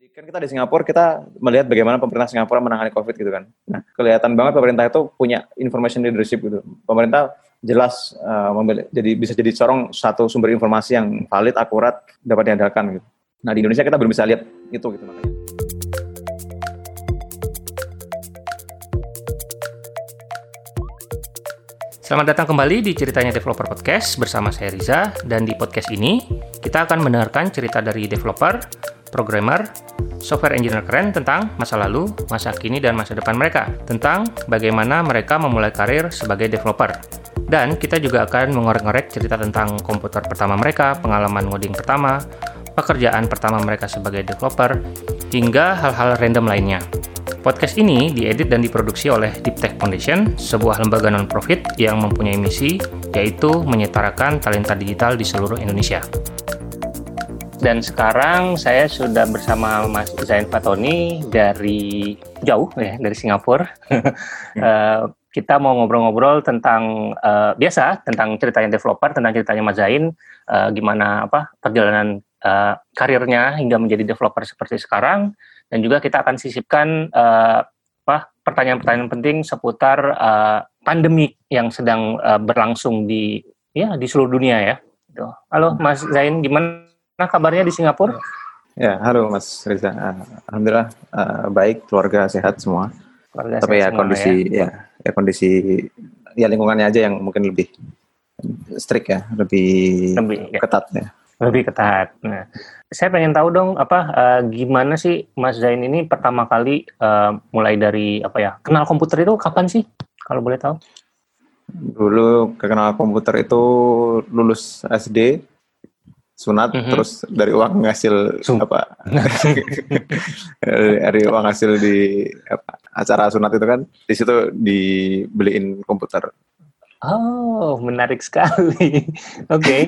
Kan kita di Singapura kita melihat bagaimana pemerintah Singapura menangani COVID gitu kan. Nah, kelihatan banget pemerintah itu punya information leadership gitu. Pemerintah jelas uh, memilih, jadi bisa jadi corong satu sumber informasi yang valid, akurat, dapat diandalkan gitu. Nah, di Indonesia kita belum bisa lihat itu gitu makanya. Selamat datang kembali di Ceritanya Developer Podcast bersama saya Riza dan di podcast ini kita akan mendengarkan cerita dari developer, programmer, software engineer keren tentang masa lalu, masa kini, dan masa depan mereka, tentang bagaimana mereka memulai karir sebagai developer. Dan kita juga akan mengorek-ngorek cerita tentang komputer pertama mereka, pengalaman ngoding pertama, pekerjaan pertama mereka sebagai developer, hingga hal-hal random lainnya. Podcast ini diedit dan diproduksi oleh Deep Tech Foundation, sebuah lembaga non-profit yang mempunyai misi yaitu menyetarakan talenta digital di seluruh Indonesia. Dan sekarang saya sudah bersama Mas Zain Fatoni dari jauh ya, dari Singapura. uh, kita mau ngobrol-ngobrol tentang uh, biasa tentang ceritanya developer, tentang ceritanya Mas Zain, uh, gimana apa perjalanan uh, karirnya hingga menjadi developer seperti sekarang, dan juga kita akan sisipkan uh, apa pertanyaan-pertanyaan penting seputar uh, pandemi yang sedang uh, berlangsung di ya di seluruh dunia ya. Gitu. Halo Mas Zain, gimana Nah, kabarnya di Singapura? Ya, halo Mas Riza. Alhamdulillah uh, baik, keluarga sehat semua. Keluarga Tapi ya kondisi ya. ya, ya kondisi ya lingkungannya aja yang mungkin lebih strict ya, lebih, lebih ya. ketat ya. Lebih ketat. Nah, saya pengen tahu dong apa uh, gimana sih Mas Zain ini pertama kali uh, mulai dari apa ya kenal komputer itu kapan sih kalau boleh tahu? Dulu kenal komputer itu lulus SD sunat mm -hmm. terus dari uang hasil Sum. apa? Dari uang hasil di apa, acara sunat itu kan di situ dibeliin komputer. Oh menarik sekali. Oke. Okay.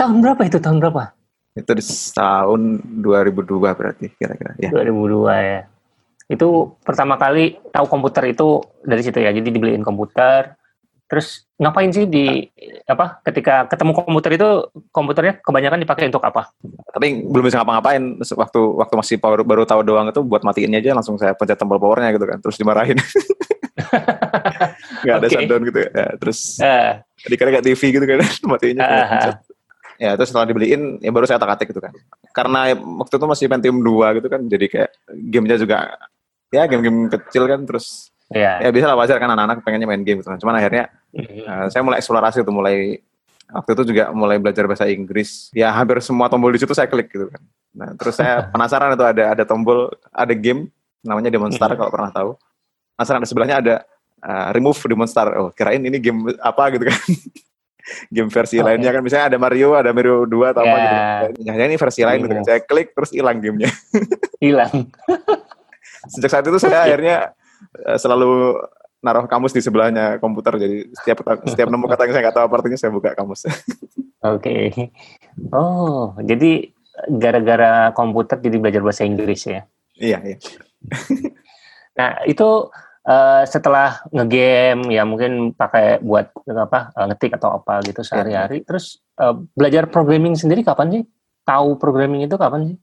tahun berapa itu? Tahun berapa? Itu di tahun 2002 berarti kira-kira ya. 2002 ya. Itu pertama kali tahu komputer itu dari situ ya. Jadi dibeliin komputer Terus ngapain sih di apa ketika ketemu komputer itu komputernya kebanyakan dipakai untuk apa? Tapi belum bisa ngapa-ngapain waktu waktu masih power, baru tahu doang itu buat matiin aja langsung saya pencet tombol powernya gitu kan terus dimarahin. Gak ada okay. shutdown gitu ya. Terus uh. dikira kayak TV gitu kan matiinnya. Uh. Ya terus setelah dibeliin ya baru saya tak-atik gitu kan. Karena waktu itu masih Pentium 2 gitu kan jadi kayak gamenya juga ya game-game kecil kan terus Yeah. Ya bisa lah wajar kan anak-anak pengennya main game gitu. Cuman akhirnya uh, saya mulai eksplorasi tuh mulai waktu itu juga mulai belajar bahasa Inggris. Ya hampir semua tombol di situ saya klik gitu kan. Nah terus saya penasaran itu ada ada tombol ada game namanya Demonstar mm-hmm. kalau pernah tahu. Penasaran di sebelahnya ada uh, remove Demonstar. Oh kirain ini game apa gitu kan. game versi okay. lainnya kan misalnya ada Mario, ada Mario 2 atau yeah. apa gitu. Ya, ini versi lain gitu kan. Saya klik terus hilang gamenya. Hilang. Sejak saat itu saya akhirnya Eh, selalu naruh kamus di sebelahnya komputer jadi setiap setiap nemu kata yang saya nggak tahu artinya saya buka kamus. Oke. Okay. Oh, jadi gara-gara komputer jadi belajar bahasa Inggris ya? Iya, iya. nah, itu uh, setelah ngegame ya mungkin pakai buat apa uh, ngetik atau apa gitu iya. sehari-hari. Terus uh, belajar programming sendiri kapan sih? Tahu programming itu kapan sih?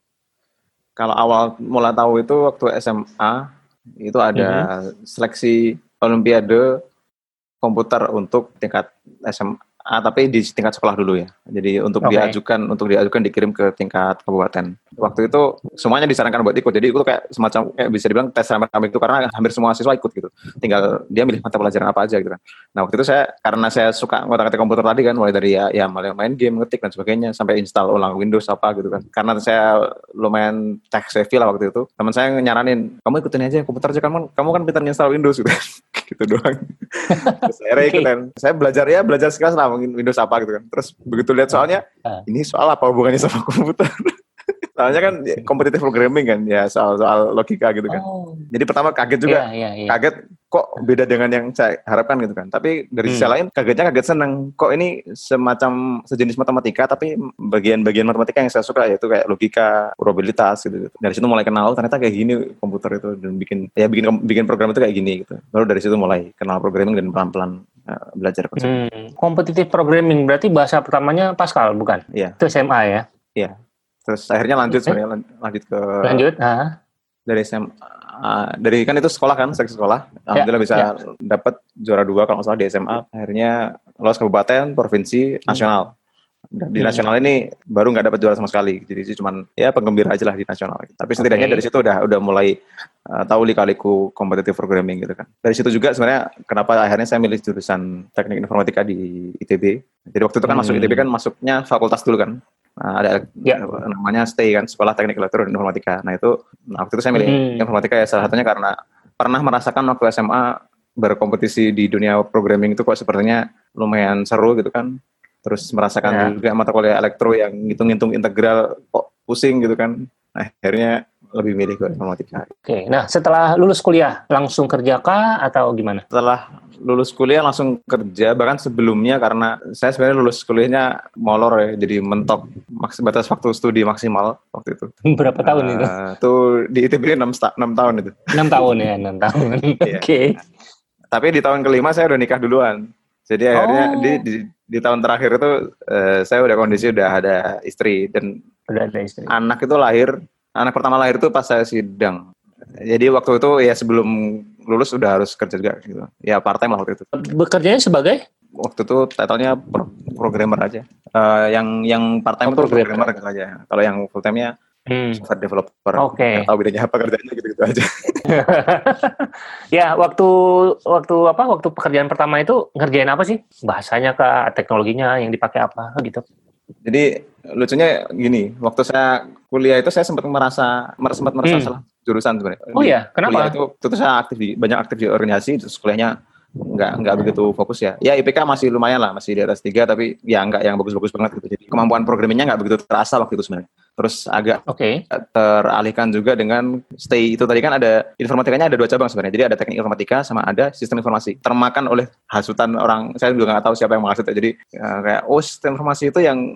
Kalau awal mulai tahu itu waktu SMA itu ada mm-hmm. seleksi olimpiade komputer untuk tingkat SMA tapi di tingkat sekolah dulu ya. Jadi untuk okay. diajukan untuk diajukan dikirim ke tingkat kabupaten. Waktu itu semuanya disarankan buat ikut. Jadi itu kayak semacam kayak bisa dibilang tes rame itu karena hampir semua siswa ikut gitu. Tinggal dia milih mata pelajaran apa aja gitu kan. Nah waktu itu saya karena saya suka ngotak-ngatik komputer tadi kan mulai dari ya ya mulai main game, ngetik dan sebagainya sampai install ulang Windows apa gitu kan. Karena saya lumayan tech savvy lah waktu itu. Teman saya nyaranin, "Kamu ikutin aja komputer aja kan kamu kan pintar install Windows gitu." gitu doang. Terus saya okay. ikutan. Saya belajar ya belajar sekelas lah mungkin Windows apa gitu kan. Terus begitu lihat soalnya, uh. ini soal apa hubungannya sama komputer? Soalnya kan kompetitif programming kan ya soal-soal logika gitu kan. Oh. Jadi pertama kaget juga, yeah, yeah, yeah. kaget kok beda dengan yang saya harapkan gitu kan. Tapi dari hmm. sisi lain kagetnya kaget seneng. Kok ini semacam sejenis matematika tapi bagian-bagian matematika yang saya suka yaitu kayak logika, probabilitas gitu. gitu. Dari situ mulai kenal ternyata kayak gini komputer itu dan bikin ya bikin bikin program itu kayak gini gitu. Baru dari situ mulai kenal programming dan pelan-pelan uh, belajar konsep. Hmm. Kompetitif programming berarti bahasa pertamanya Pascal bukan? Iya. Itu SMA ya? Iya. Terus akhirnya lanjut sebenarnya lan- lanjut ke Lanjut. Dari SMA dari kan itu sekolah kan seleksi sekolah. Alhamdulillah bisa dapat juara dua kalau nggak salah di SMA akhirnya lolos kabupaten provinsi nasional. Dan di Hmm. nasional ini baru nggak dapat juara sama sekali. Jadi sih cuman ya penggembira aja lah di nasional. Tapi setidaknya Oke. dari situ udah udah mulai uh, tahu lika-liku competitive programming gitu kan. Dari situ juga sebenarnya kenapa akhirnya saya milih jurusan teknik informatika di ITB jadi waktu itu kan masuk Hmm. ITB kan masuknya fakultas dulu kan Nah, ada Ya. namanya STEI kan sekolah teknik elektro dan informatika nah itu nah, waktu itu saya milih Hmm. informatika ya salah satunya karena pernah merasakan waktu SMA berkompetisi di dunia programming itu kok sepertinya lumayan seru gitu kan terus merasakan Ya. juga mata kuliah elektro yang ngitung-ngitung integral kok pusing gitu kan nah, akhirnya lebih milih ke informatika Oke. Nah, setelah lulus kuliah langsung kerja kah atau gimana? setelah lulus kuliah langsung kerja bahkan sebelumnya karena saya sebenarnya lulus kuliahnya molor ya jadi mentok maks batas waktu studi maksimal waktu itu Berapa tahun itu? Eh, itu di ITB 6, 6 tahun itu Enam tahun ya, enam tahun. Iya. Oke. tapi di tahun kelima saya udah nikah duluan jadi akhirnya Oh. di, di di tahun terakhir itu eh, saya udah kondisi udah ada istri dan Udah ada istri. anak itu lahir anak pertama lahir itu pas saya sidang jadi waktu itu ya sebelum lulus udah harus kerja juga gitu ya part time lah waktu itu Bekerjanya sebagai? waktu itu titlenya pro- programmer aja Eh, yang yang part time Oh, itu programmer. programmer gitu aja kalau yang full time nya Hmm. software developer Oke. Nggak tahu bedanya apa kerjanya gitu gitu aja ya, waktu waktu apa? Waktu pekerjaan pertama itu ngerjain apa sih? Bahasanya kah, teknologinya yang dipakai apa gitu. Jadi lucunya gini, waktu saya kuliah itu saya sempat merasa mer- sempat merasa Hmm. salah jurusan sebenarnya. Oh iya, kenapa? Kuliah itu, itu saya aktif di banyak aktif di organisasi, terus kuliahnya nggak nggak begitu fokus ya. Ya IPK masih lumayan lah, masih di atas tiga, tapi ya nggak yang bagus-bagus banget gitu. Jadi kemampuan programmingnya nggak begitu terasa waktu itu sebenarnya. Terus agak Oke. teralihkan juga dengan stay itu tadi kan ada informatikanya ada dua cabang sebenarnya. Jadi ada teknik informatika sama ada sistem informasi. Termakan oleh hasutan orang, saya juga nggak tahu siapa yang menghasut ya. Jadi eh, kayak oh sistem informasi itu yang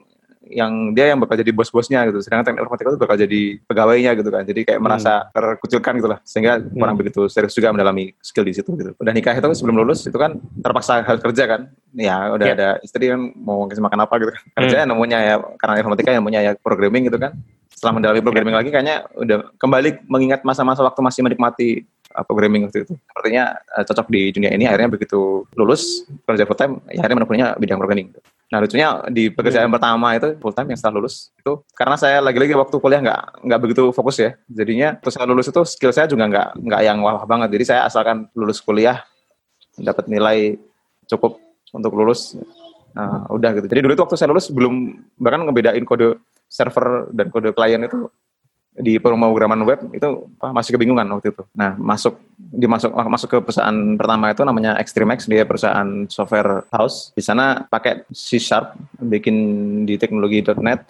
yang dia yang bakal jadi bos-bosnya gitu. Sedangkan teknik informatika itu bakal jadi pegawainya gitu kan. Jadi kayak Hmm. merasa terkucilkan gitu lah. Sehingga kurang begitu serius juga mendalami skill di situ gitu. Udah nikah itu sebelum lulus itu kan terpaksa harus kerja kan. Ya udah Ya. ada istri kan mau ngasih makan apa gitu kan. Kerjanya nemunya ya karena informatika yang punya ya programming gitu kan setelah mendalami programming lagi kayaknya udah kembali mengingat masa-masa waktu masih menikmati uh, programming waktu itu. Sepertinya uh, cocok di dunia ini akhirnya begitu lulus kerja full time ya akhirnya menemunya bidang programming. Nah lucunya di pekerjaan pertama itu full time yang setelah lulus itu karena saya lagi-lagi waktu kuliah nggak nggak begitu fokus ya. Jadinya terus saya lulus itu skill saya juga nggak nggak yang wah banget. Jadi saya asalkan lulus kuliah dapat nilai cukup untuk lulus Nah, udah gitu. Jadi dulu itu waktu saya lulus belum bahkan ngebedain kode server dan kode klien itu di pemrograman web itu masih kebingungan waktu itu. Nah, masuk dimasuk masuk ke perusahaan pertama itu namanya Extremex, dia perusahaan software house. Di sana pakai C Sharp, bikin di teknologi .NET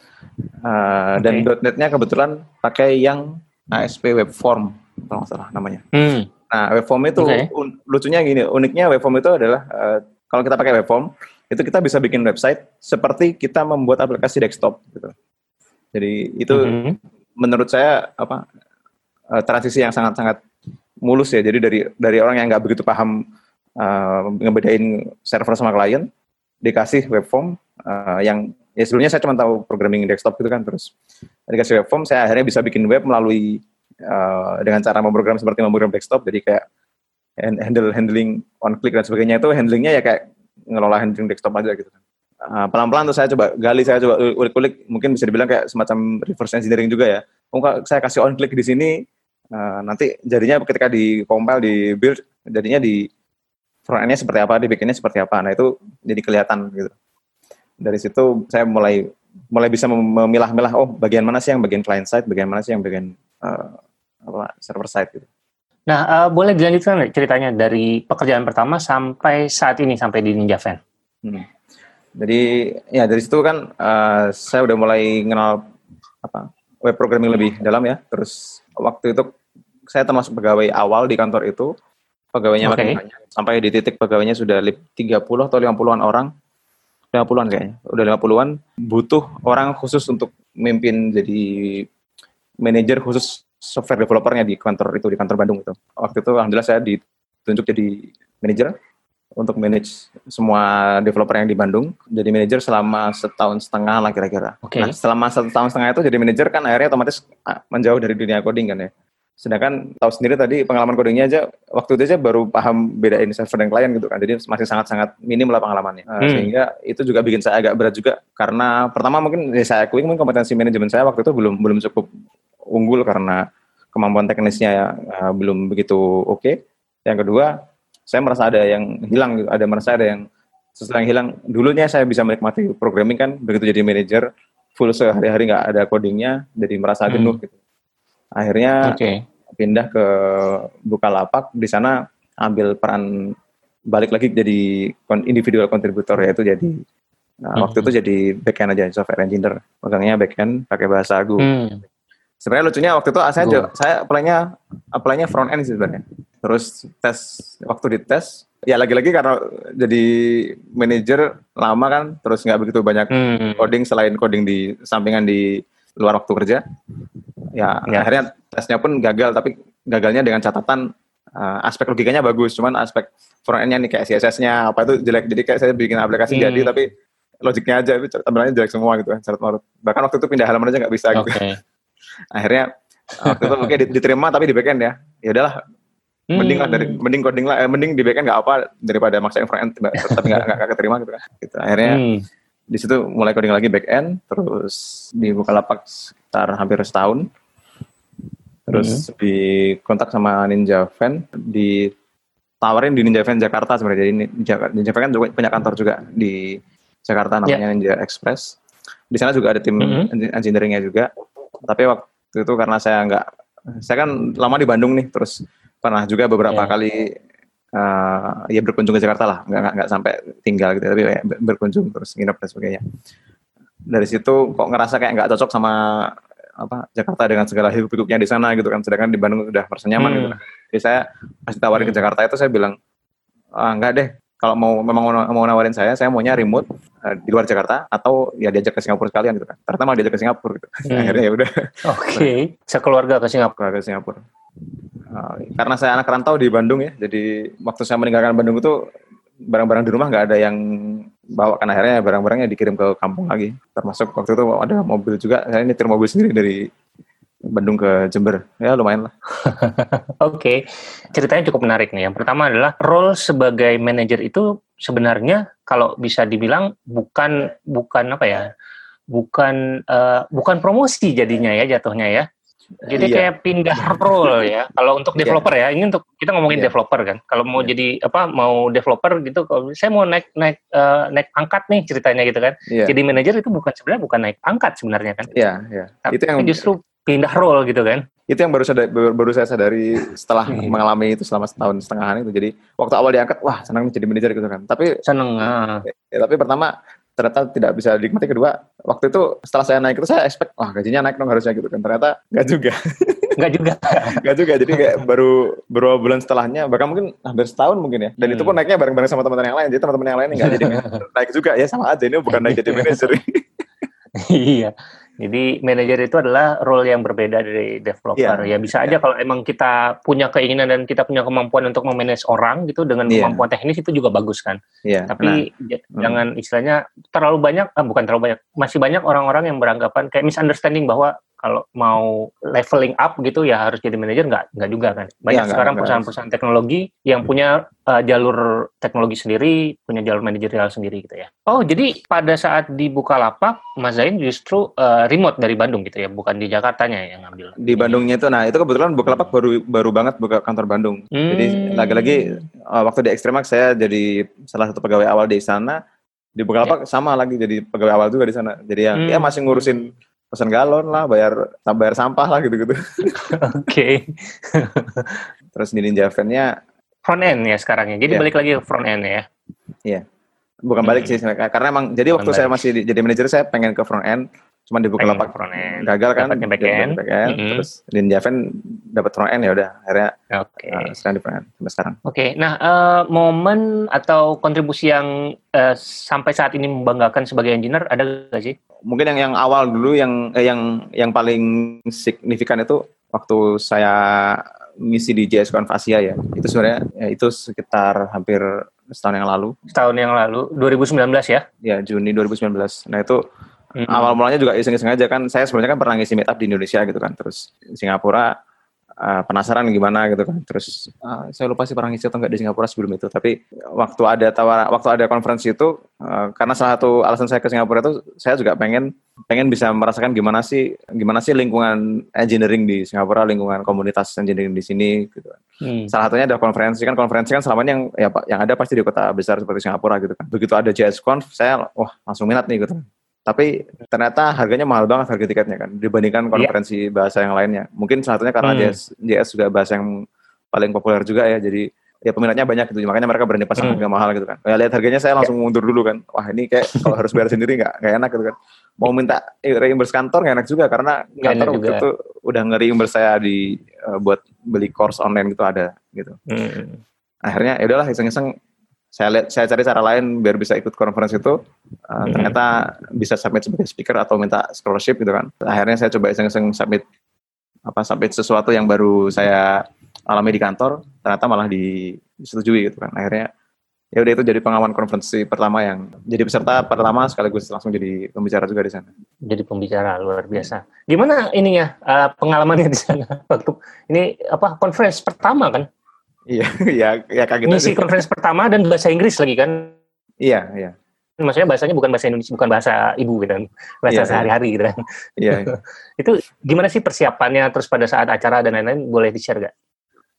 uh, dan .NET-nya kebetulan pakai yang ASP Webform kalau nggak salah namanya. Hmm. Nah, webform itu un- lucunya gini, uniknya webform itu adalah eh, kalau kita pakai webform itu kita bisa bikin website seperti kita membuat aplikasi desktop gitu. Jadi itu Mhm. Menurut saya apa eh, transisi yang sangat-sangat mulus ya. Jadi dari dari orang yang nggak begitu paham eh, ngebedain server sama klien dikasih webform eh, yang ya sebelumnya saya cuma tahu programming desktop gitu kan terus dikasih webform saya akhirnya bisa bikin web melalui eh, dengan cara memprogram seperti memprogram desktop jadi kayak hand- handle handling on click dan sebagainya itu handlingnya ya kayak ngelola handling desktop aja gitu kan. Eh, pelan-pelan tuh saya coba gali saya coba ulik-ulik mungkin bisa dibilang kayak semacam reverse engineering juga ya. Oh, kalau saya kasih on click di sini eh, nanti jadinya ketika di compile di build jadinya di front end-nya seperti apa, di back end-nya seperti apa. Nah, itu jadi kelihatan gitu. Dari situ saya mulai mulai bisa mem- memilah-milah oh bagian mana sih yang bagian client side, bagian mana sih yang bagian eh, apa server side gitu. Nah, eh, boleh dilanjutkan ceritanya dari pekerjaan pertama sampai saat ini sampai di Ninja Fan? Hmm. Jadi ya dari situ kan eh, saya udah mulai kenal apa web programming lebih dalam ya. Terus waktu itu saya termasuk pegawai awal di kantor itu. Pegawainya makin Oke. banyak. Sampai di titik pegawainya sudah lip- 30 atau 50-an orang. 50-an kayaknya. Udah 50-an butuh orang khusus untuk mimpin jadi manajer khusus software developernya di kantor itu di kantor Bandung itu. Waktu itu alhamdulillah saya ditunjuk jadi manajer untuk manage semua developer yang di Bandung. Jadi manajer selama setahun setengah lah kira-kira. Oke. Nah, selama satu tahun setengah itu jadi manajer kan akhirnya otomatis ah, menjauh dari dunia coding kan ya. Sedangkan tahu sendiri tadi pengalaman codingnya aja waktu itu aja baru paham bedain server dan klien gitu kan. Jadi masih sangat-sangat minim lah pengalamannya. Uh, Hmm. Sehingga itu juga bikin saya agak berat juga karena pertama mungkin ya saya akui mungkin kompetensi manajemen saya waktu itu belum belum cukup unggul karena kemampuan teknisnya uh, belum begitu oke. Yang kedua, saya merasa ada yang hilang gitu. Ada merasa ada yang sesuatu yang hilang. Dulunya saya bisa menikmati programming kan begitu jadi manajer full sehari-hari nggak ada codingnya jadi merasa Hmm. jenuh gitu. Akhirnya Oke. pindah ke Bukalapak di sana ambil peran balik lagi jadi individual kontributor yaitu jadi nah, Hmm. waktu itu jadi backend aja software engineer megangnya backend pakai bahasa Go Hmm. sebenarnya lucunya waktu itu saya Go. saya apply-nya apply-nya front end sih sebenarnya terus tes waktu dites ya lagi-lagi karena jadi manajer lama kan terus nggak begitu banyak Hmm. coding selain coding di sampingan di luar waktu kerja ya, Ya. akhirnya tesnya pun gagal tapi gagalnya dengan catatan uh, aspek logikanya bagus cuman aspek front end-nya nih kayak CSS-nya apa itu jelek jadi kayak saya bikin aplikasi Hmm. jadi tapi logiknya aja itu tampilannya jelek semua gitu kan syarat marut bahkan waktu itu pindah halaman aja nggak bisa gitu Oke. akhirnya waktu itu oke di- diterima tapi di backend ya ya udahlah mending lah dari Hmm. mending coding lah eh, mending di backend nggak apa daripada maksain front end tapi nggak nggak keterima gitu kan gitu. akhirnya Hmm. di situ mulai coding lagi back end terus di Bukalapak sekitar hampir setahun terus dikontak sama Ninja Van ditawarin di Ninja Van Jakarta sebenarnya jadi Ninja, Ninja Van kan juga punya kantor juga di Jakarta namanya Ninja Express di sana juga ada tim Mhm. engi- engineeringnya juga tapi waktu itu karena saya nggak saya kan lama di Bandung nih terus pernah juga beberapa Ya. kali eh, ya berkunjung ke Jakarta lah nggak nggak- sampai tinggal gitu tapi kayak ber- berkunjung terus nginep dan sebagainya dari situ kok ngerasa kayak nggak cocok sama apa Jakarta dengan segala hidup hidupnya di sana gitu kan sedangkan di Bandung udah merasa nyaman Hmm. gitu jadi saya pas ditawarin ke Hmm. Jakarta itu saya bilang ah, nggak deh kalau mau memang mau, nawarin saya saya maunya remote eh, di luar Jakarta atau ya diajak ke Singapura sekalian gitu kan ternyata malah diajak ke Singapura gitu Hmm. akhirnya ya udah Oke. Sekeluarga ke Singapura. ke Singapura Uh, karena saya anak rantau di Bandung ya jadi waktu saya meninggalkan Bandung itu barang-barang di rumah nggak ada yang bawa kan akhirnya barang-barangnya dikirim ke kampung lagi termasuk waktu itu ada mobil juga saya nyetir mobil sendiri dari Bandung ke Jember ya lumayan lah Oke, ceritanya cukup menarik nih. Yang pertama adalah role sebagai manajer itu sebenarnya kalau bisa dibilang bukan bukan apa ya, bukan eh, bukan promosi jadinya ya jatuhnya ya. Jadi Iya. kayak pindah role ya. Kalau untuk Iya. developer ya, ini untuk kita ngomongin Iya. developer kan. Kalau mau Iya. jadi apa, mau developer gitu, kalau saya mau naik naik eh, naik pangkat nih ceritanya gitu kan. iya Jadi manajer itu bukan sebenarnya bukan naik pangkat sebenarnya kan. iya iya Tapi itu yang justru pindah role gitu kan. itu yang baru saya baru, saya sadari setelah Hmm. mengalami itu selama setahun setengahan itu jadi waktu awal diangkat wah senang jadi manajer gitu kan tapi Seneng. ah. Ya, tapi pertama ternyata tidak bisa dinikmati. Kedua waktu itu setelah saya naik itu saya expect wah gajinya naik dong harusnya gitu kan. Ternyata nggak juga. Enggak juga. nggak juga. Jadi kayak baru beberapa bulan setelahnya bahkan mungkin hampir setahun mungkin ya. Dan itu pun naiknya bareng-bareng sama teman-teman yang lain. Jadi teman-teman yang lain nggak jadi naik juga. Ya sama aja. Ini bukan naik jadi manajer iya. Jadi manajer itu adalah role yang berbeda dari developer. Ya Iya. bisa aja kalau emang kita punya keinginan dan kita punya kemampuan untuk memanage orang gitu dengan Iya. kemampuan teknis itu juga bagus kan. Iya, nah, Tapi Hmm. jangan istilahnya terlalu banyak, ah, bukan terlalu banyak, masih banyak orang-orang yang beranggapan kayak misunderstanding bahwa kalau mau leveling up gitu ya harus jadi manajer nggak nggak juga kan. Banyak nggak- sekarang perusahaan-perusahaan teknologi yang punya uh, jalur teknologi sendiri, punya jalur manajerial sendiri gitu ya. Oh jadi pada saat di Bukalapak, Mas Zain justru uh, remote dari Bandung gitu ya, bukan di Jakartanya yang ngambil. di Bandungnya itu nah itu kebetulan Bukalapak baru baru banget buka kantor Bandung Hmm. jadi lagi-lagi uh, waktu di Extremax saya jadi salah satu pegawai awal di sana di Bukalapak sama lagi jadi pegawai awal juga di sana jadi yang Hmm. ya masih ngurusin pesan galon lah bayar bayar sampah lah gitu-gitu Oke. terus di Ninja Van-nya Front end ya sekarang ya. Jadi Iya. balik lagi ke front end ya. bukan balik sih karena emang jadi waktu Bukan saya balik. masih di- jadi manajer saya pengen ke front end cuman di Pengen ke front end. gagal kan Dapatnya back end. back end. Mm-mm. terus di Ninja Van dapat front end ya udah akhirnya Oke. uh, sekarang di front end sampai sekarang Oke, nah eh, momen atau kontribusi yang eh, sampai saat ini membanggakan sebagai engineer ada gak sih? Mungkin yang yang awal dulu yang eh, yang yang paling signifikan itu waktu saya ngisi di JS Convasia ya itu sebenarnya ya, itu sekitar hampir setahun yang lalu. Setahun yang lalu, 2019 ya? Ya, Juni 2019. Nah itu hmm. awal mulanya juga iseng-iseng aja kan. Saya sebenarnya kan pernah ngisi meetup di Indonesia gitu kan. Terus Singapura uh, penasaran gimana gitu kan. Terus uh, saya lupa sih pernah ngisi atau enggak di Singapura sebelum itu. Tapi waktu ada tawar, waktu ada konferensi itu, uh, karena salah satu alasan saya ke Singapura itu, saya juga pengen pengen bisa merasakan gimana sih gimana sih lingkungan engineering di Singapura, lingkungan komunitas engineering di sini gitu. Kan. Hmm. Salah satunya ada konferensi kan konferensi kan selama ini yang ya Pak yang ada pasti di kota besar seperti Singapura gitu kan. Begitu ada JS Conf, saya wah langsung minat nih gitu tapi ternyata harganya mahal banget harga tiketnya kan dibandingkan iya. konferensi yeah. bahasa yang lainnya. Mungkin salah satunya karena hmm. JS, JS juga bahasa yang paling populer juga ya. Jadi ya peminatnya banyak gitu. Makanya mereka berani pasang hmm. harga mahal gitu kan. Ya lihat harganya saya langsung yeah. mundur dulu kan. Wah ini kayak kalau harus bayar sendiri nggak nggak enak gitu kan. Mau minta reimburse kantor nggak enak juga karena kantor waktu itu udah ngeri-reimburse saya di uh, buat beli course online gitu ada gitu. Hmm. Akhirnya ya udahlah iseng-iseng saya lihat saya cari cara lain biar bisa ikut konferensi itu. Uh, hmm. ternyata bisa submit sebagai speaker atau minta scholarship gitu kan. Akhirnya saya coba iseng-iseng submit apa submit sesuatu yang baru saya alami di kantor ternyata malah disetujui gitu kan. Akhirnya ya udah itu jadi pengawan konferensi pertama yang jadi peserta pertama sekaligus langsung jadi pembicara juga di sana. Jadi pembicara luar biasa. Gimana ininya uh, pengalamannya di sana? Waktu ini apa konferensi pertama kan Iya, iya, ya kaget. Ngisi konferensi pertama dan bahasa Inggris lagi kan? Iya, iya. Maksudnya bahasanya bukan bahasa Indonesia, bukan bahasa ibu gitu kan, bahasa iya, iya. sehari-hari gitu kan. Iya. itu gimana sih persiapannya terus pada saat acara dan lain-lain boleh di-share gak?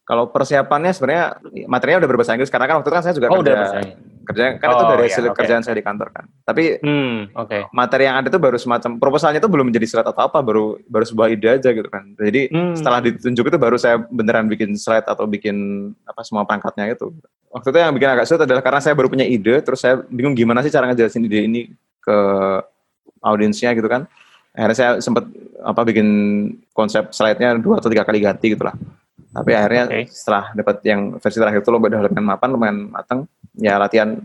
Kalau persiapannya sebenarnya materinya udah berbahasa Inggris karena kan waktu itu kan saya juga oh, kerja kerja kan oh, itu dari hasil iya, okay. kerjaan saya di kantor kan. Tapi hmm, okay. materi yang ada itu baru semacam proposalnya itu belum menjadi slide atau apa, baru baru sebuah ide aja gitu kan. Jadi hmm. setelah ditunjuk itu baru saya beneran bikin slide atau bikin apa semua perangkatnya itu. Waktu itu yang bikin agak sulit adalah karena saya baru punya ide, terus saya bingung gimana sih cara ngejelasin ide ini ke audiensnya gitu kan. Akhirnya saya sempat apa bikin konsep slide-nya dua atau tiga kali ganti gitu lah tapi akhirnya okay. setelah dapat yang versi terakhir itu lo udah lumayan mapan lumayan matang ya latihan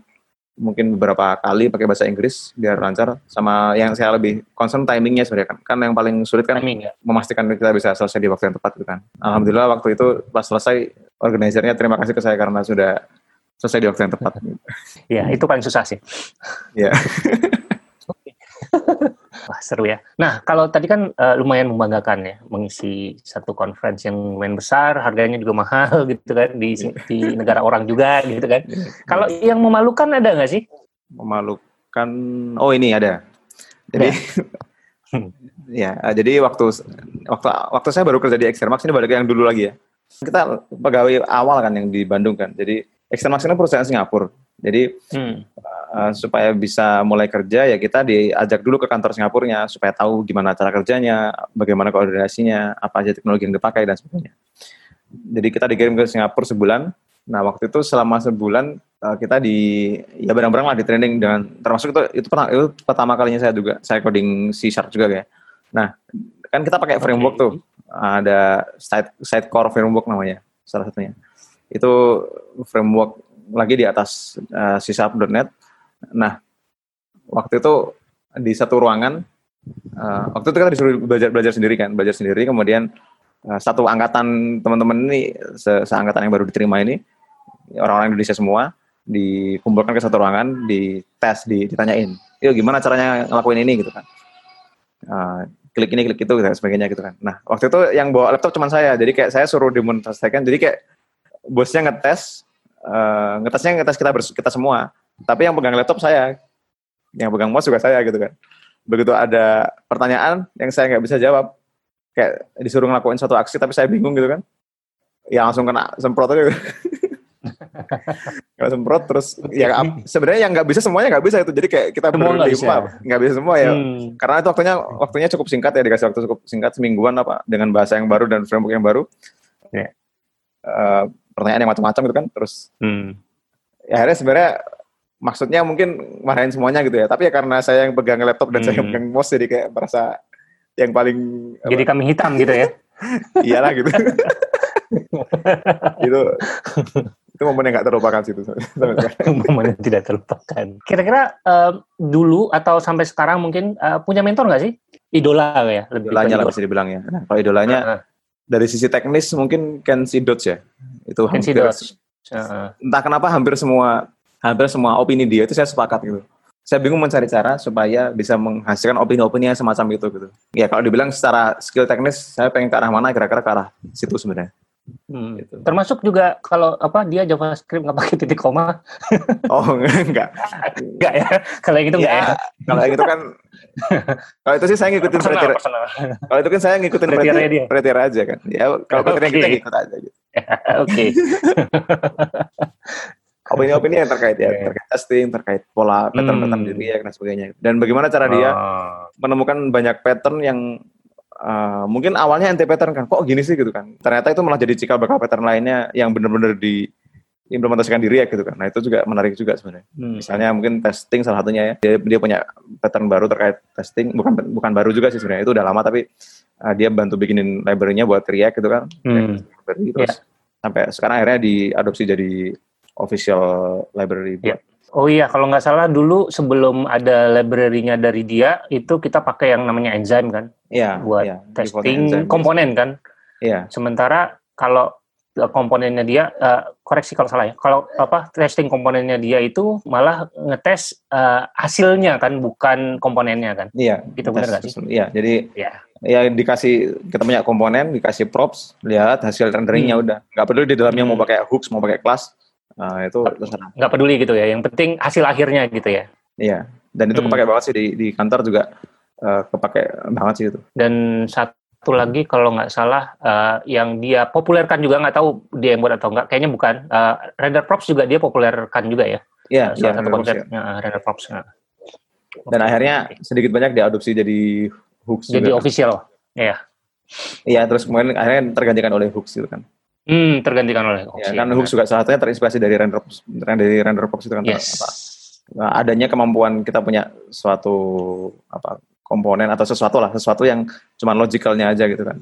mungkin beberapa kali pakai bahasa Inggris biar lancar. Sama yang saya lebih concern timingnya sebenarnya kan. Kan yang paling sulit kan Timing, ya? memastikan kita bisa selesai di waktu yang tepat gitu kan. Alhamdulillah waktu itu pas selesai organizernya terima kasih ke saya karena sudah selesai di waktu yang tepat. Ya itu paling susah sih. Ya Wah seru ya. Nah kalau tadi kan uh, lumayan membanggakan ya mengisi satu conference yang lumayan besar, harganya juga mahal gitu kan di di negara orang juga gitu kan. Kalau yang memalukan ada nggak sih? Memalukan, oh ini ada. Jadi ya, ya jadi waktu waktu waktu saya baru kerja di Extermax ini balik yang dulu lagi ya. Kita pegawai awal kan yang di Bandung kan. Jadi Extermax ini perusahaan Singapura. Jadi hmm. Uh, supaya bisa mulai kerja ya kita diajak dulu ke kantor Singapurnya supaya tahu gimana cara kerjanya, bagaimana koordinasinya, apa aja teknologi yang dipakai dan sebagainya. Jadi kita dikirim ke Singapura sebulan. Nah waktu itu selama sebulan uh, kita di ya barang-barang lah di training dengan termasuk itu itu, pernah, itu pertama kalinya saya juga saya coding C sharp juga ya. Nah kan kita pakai framework tuh ada side side core framework namanya salah satunya. Itu framework lagi di atas uh, sisap.net. Nah, waktu itu di satu ruangan, uh, waktu itu kita disuruh belajar belajar sendiri kan, belajar sendiri. Kemudian uh, satu angkatan teman-teman ini, se seangkatan yang baru diterima ini, orang-orang Indonesia semua, dikumpulkan ke satu ruangan, di tes, di, ditanyain, yuk gimana caranya ngelakuin ini gitu kan. Uh, klik ini, klik itu, dan sebagainya gitu kan. Nah, waktu itu yang bawa laptop cuma saya, jadi kayak saya suruh demonstrasikan, jadi kayak bosnya ngetes, uh, ngetesnya ngetes kita kita semua. Tapi yang pegang laptop saya, yang pegang mouse juga saya gitu kan. Begitu ada pertanyaan yang saya nggak bisa jawab, kayak disuruh ngelakuin satu aksi tapi saya bingung gitu kan, ya langsung kena semprot aja. Kalau semprot terus ya sebenarnya yang nggak bisa semuanya nggak bisa itu jadi kayak kita berlima nggak bisa semua ya hmm. karena itu waktunya waktunya cukup singkat ya dikasih waktu cukup singkat semingguan apa dengan bahasa yang baru dan framework yang baru ya. uh, pertanyaan yang macam-macam gitu kan terus hmm. ya akhirnya sebenarnya maksudnya mungkin marahin semuanya gitu ya tapi ya karena saya yang pegang laptop dan hmm. saya yang pegang mouse jadi kayak merasa yang paling jadi apa, kami hitam gitu ya? Iyalah gitu. Itu itu momen yang gak terlupakan sih itu. Momen yang tidak terlupakan. Kira-kira uh, dulu atau sampai sekarang mungkin uh, punya mentor nggak sih? Idola ya lebih idolanya lah bisa dibilang ya. Nah, kalau idolanya uh -huh. dari sisi teknis mungkin Kenzie Dodge ya. Itu hampir uh. entah kenapa hampir semua hampir semua opini dia itu saya sepakat gitu. Saya bingung mencari cara supaya bisa menghasilkan opini-opini yang semacam itu gitu. Ya kalau dibilang secara skill teknis, saya pengen ke arah mana kira-kira ke arah situ sebenarnya. Hmm. Gitu. Termasuk juga kalau apa dia JavaScript nggak pakai titik koma. oh enggak. enggak ya. Kalau yang itu enggak ya. ya. Kalau yang itu kan kalau itu sih saya ngikutin kriteria. Kalau itu kan saya ngikutin kriteria, kriteria aja kan. Ya kalau kriteria okay. kita ngikut aja gitu. Oke. Opini-opini yang terkait ya, terkait testing, terkait pola pattern-pattern hmm. diri ya dan sebagainya. Dan bagaimana cara dia oh. menemukan banyak pattern yang uh, mungkin awalnya anti pattern kan, kok gini sih gitu kan. Ternyata itu malah jadi cikal bakal pattern lainnya yang benar-benar di implementasikan diri ya gitu kan. Nah itu juga menarik juga sebenarnya. Hmm. Misalnya mungkin testing salah satunya ya. Dia, dia punya pattern baru terkait testing, bukan bukan baru juga sih sebenarnya. Itu udah lama tapi uh, dia bantu bikinin library-nya buat React gitu kan. Hmm. Library, terus yeah. sampai sekarang akhirnya diadopsi jadi official library buat. Yeah. Oh iya, kalau nggak salah dulu sebelum ada library-nya dari dia, itu kita pakai yang namanya enzyme kan? Iya. Buat yeah, testing komponen kan? Iya. Sementara kalau Eh, komponennya dia uh, koreksi kalau salah ya kalau apa testing komponennya dia itu malah ngetes uh, hasilnya kan bukan komponennya kan iya gitu benar nggak sih iya jadi ya ya dikasih kita punya komponen dikasih props lihat hasil renderingnya hmm. udah nggak peduli di dalamnya hmm. mau pakai hooks mau pakai class nah, itu terserah nggak peduli gitu ya yang penting hasil akhirnya gitu ya iya dan itu hmm. kepake banget sih di di kantor juga uh, kepake banget sih itu dan satu lagi kalau nggak salah uh, yang dia populerkan juga nggak tahu dia yang buat atau nggak kayaknya bukan uh, render props juga dia populerkan juga ya Iya, yeah, satu konsep ya. render props. Nah. Dan okay. akhirnya sedikit banyak diadopsi jadi hooks. Jadi juga. official, ya. Iya, terus kemudian akhirnya tergantikan oleh hooks itu kan. Hmm, tergantikan oleh hooks. Ya, kan hooks juga salah satunya terinspirasi dari render dari render props itu kan yes. apa? Nah, adanya kemampuan kita punya suatu apa komponen atau sesuatu lah, sesuatu yang cuma logicalnya aja gitu kan.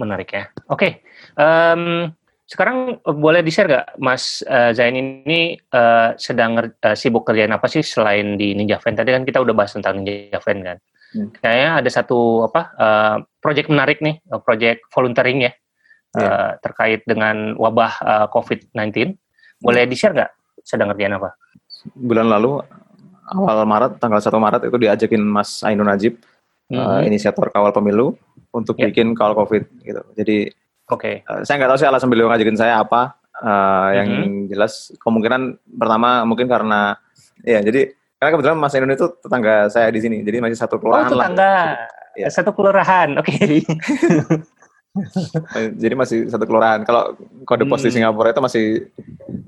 Menarik ya. Oke, okay. um, sekarang boleh di-share nggak Mas uh, Zain ini uh, sedang uh, sibuk kerjaan apa sih selain di Ninja Van? Tadi kan kita udah bahas tentang Ninja Van kan. Hmm. Kayaknya ada satu apa uh, project menarik nih, project volunteering ya, yeah. Ya. uh, terkait dengan wabah uh, COVID-19. Boleh hmm. di-share nggak sedang kerjaan apa? Bulan lalu awal Maret tanggal 1 Maret itu diajakin Mas Ainun Najib mm -hmm. uh, inisiator kawal pemilu untuk yeah. bikin kawal Covid gitu. Jadi Oke. Okay. Uh, saya nggak tahu sih alasan beliau ngajakin saya apa. Uh, yang mm -hmm. jelas kemungkinan pertama mungkin karena ya jadi karena kebetulan Mas Ainun itu tetangga saya di sini, jadi masih satu kelurahan oh, tetangga. lah. Ya. Satu kelurahan, oke. Okay. jadi masih satu kelurahan. Kalau kode pos hmm. di Singapura itu masih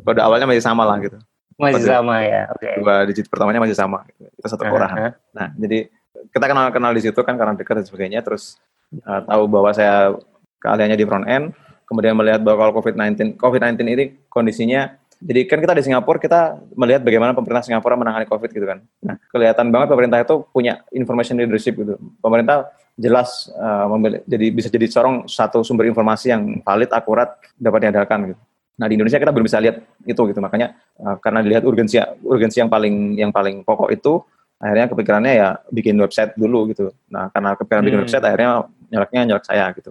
kode awalnya masih sama lah gitu. Masih sama ya. Oke. Okay. Dua digit pertamanya masih sama. Kita satu uh -huh. Nah, jadi kita kenal kenal di situ kan karena dekat dan sebagainya. Terus uh, tahu bahwa saya keahliannya di front end. Kemudian melihat bahwa kalau COVID-19 COVID-19 ini kondisinya jadi kan kita di Singapura kita melihat bagaimana pemerintah Singapura menangani COVID gitu kan. Nah, kelihatan banget pemerintah itu punya information leadership gitu. Pemerintah jelas uh, jadi bisa jadi corong satu sumber informasi yang valid, akurat, dapat diandalkan gitu. Nah di Indonesia kita belum bisa lihat itu gitu makanya uh, karena dilihat urgensi urgensi yang paling yang paling pokok itu akhirnya kepikirannya ya bikin website dulu gitu. Nah karena kepikiran hmm. bikin website akhirnya nyaleknya nyalek saya gitu.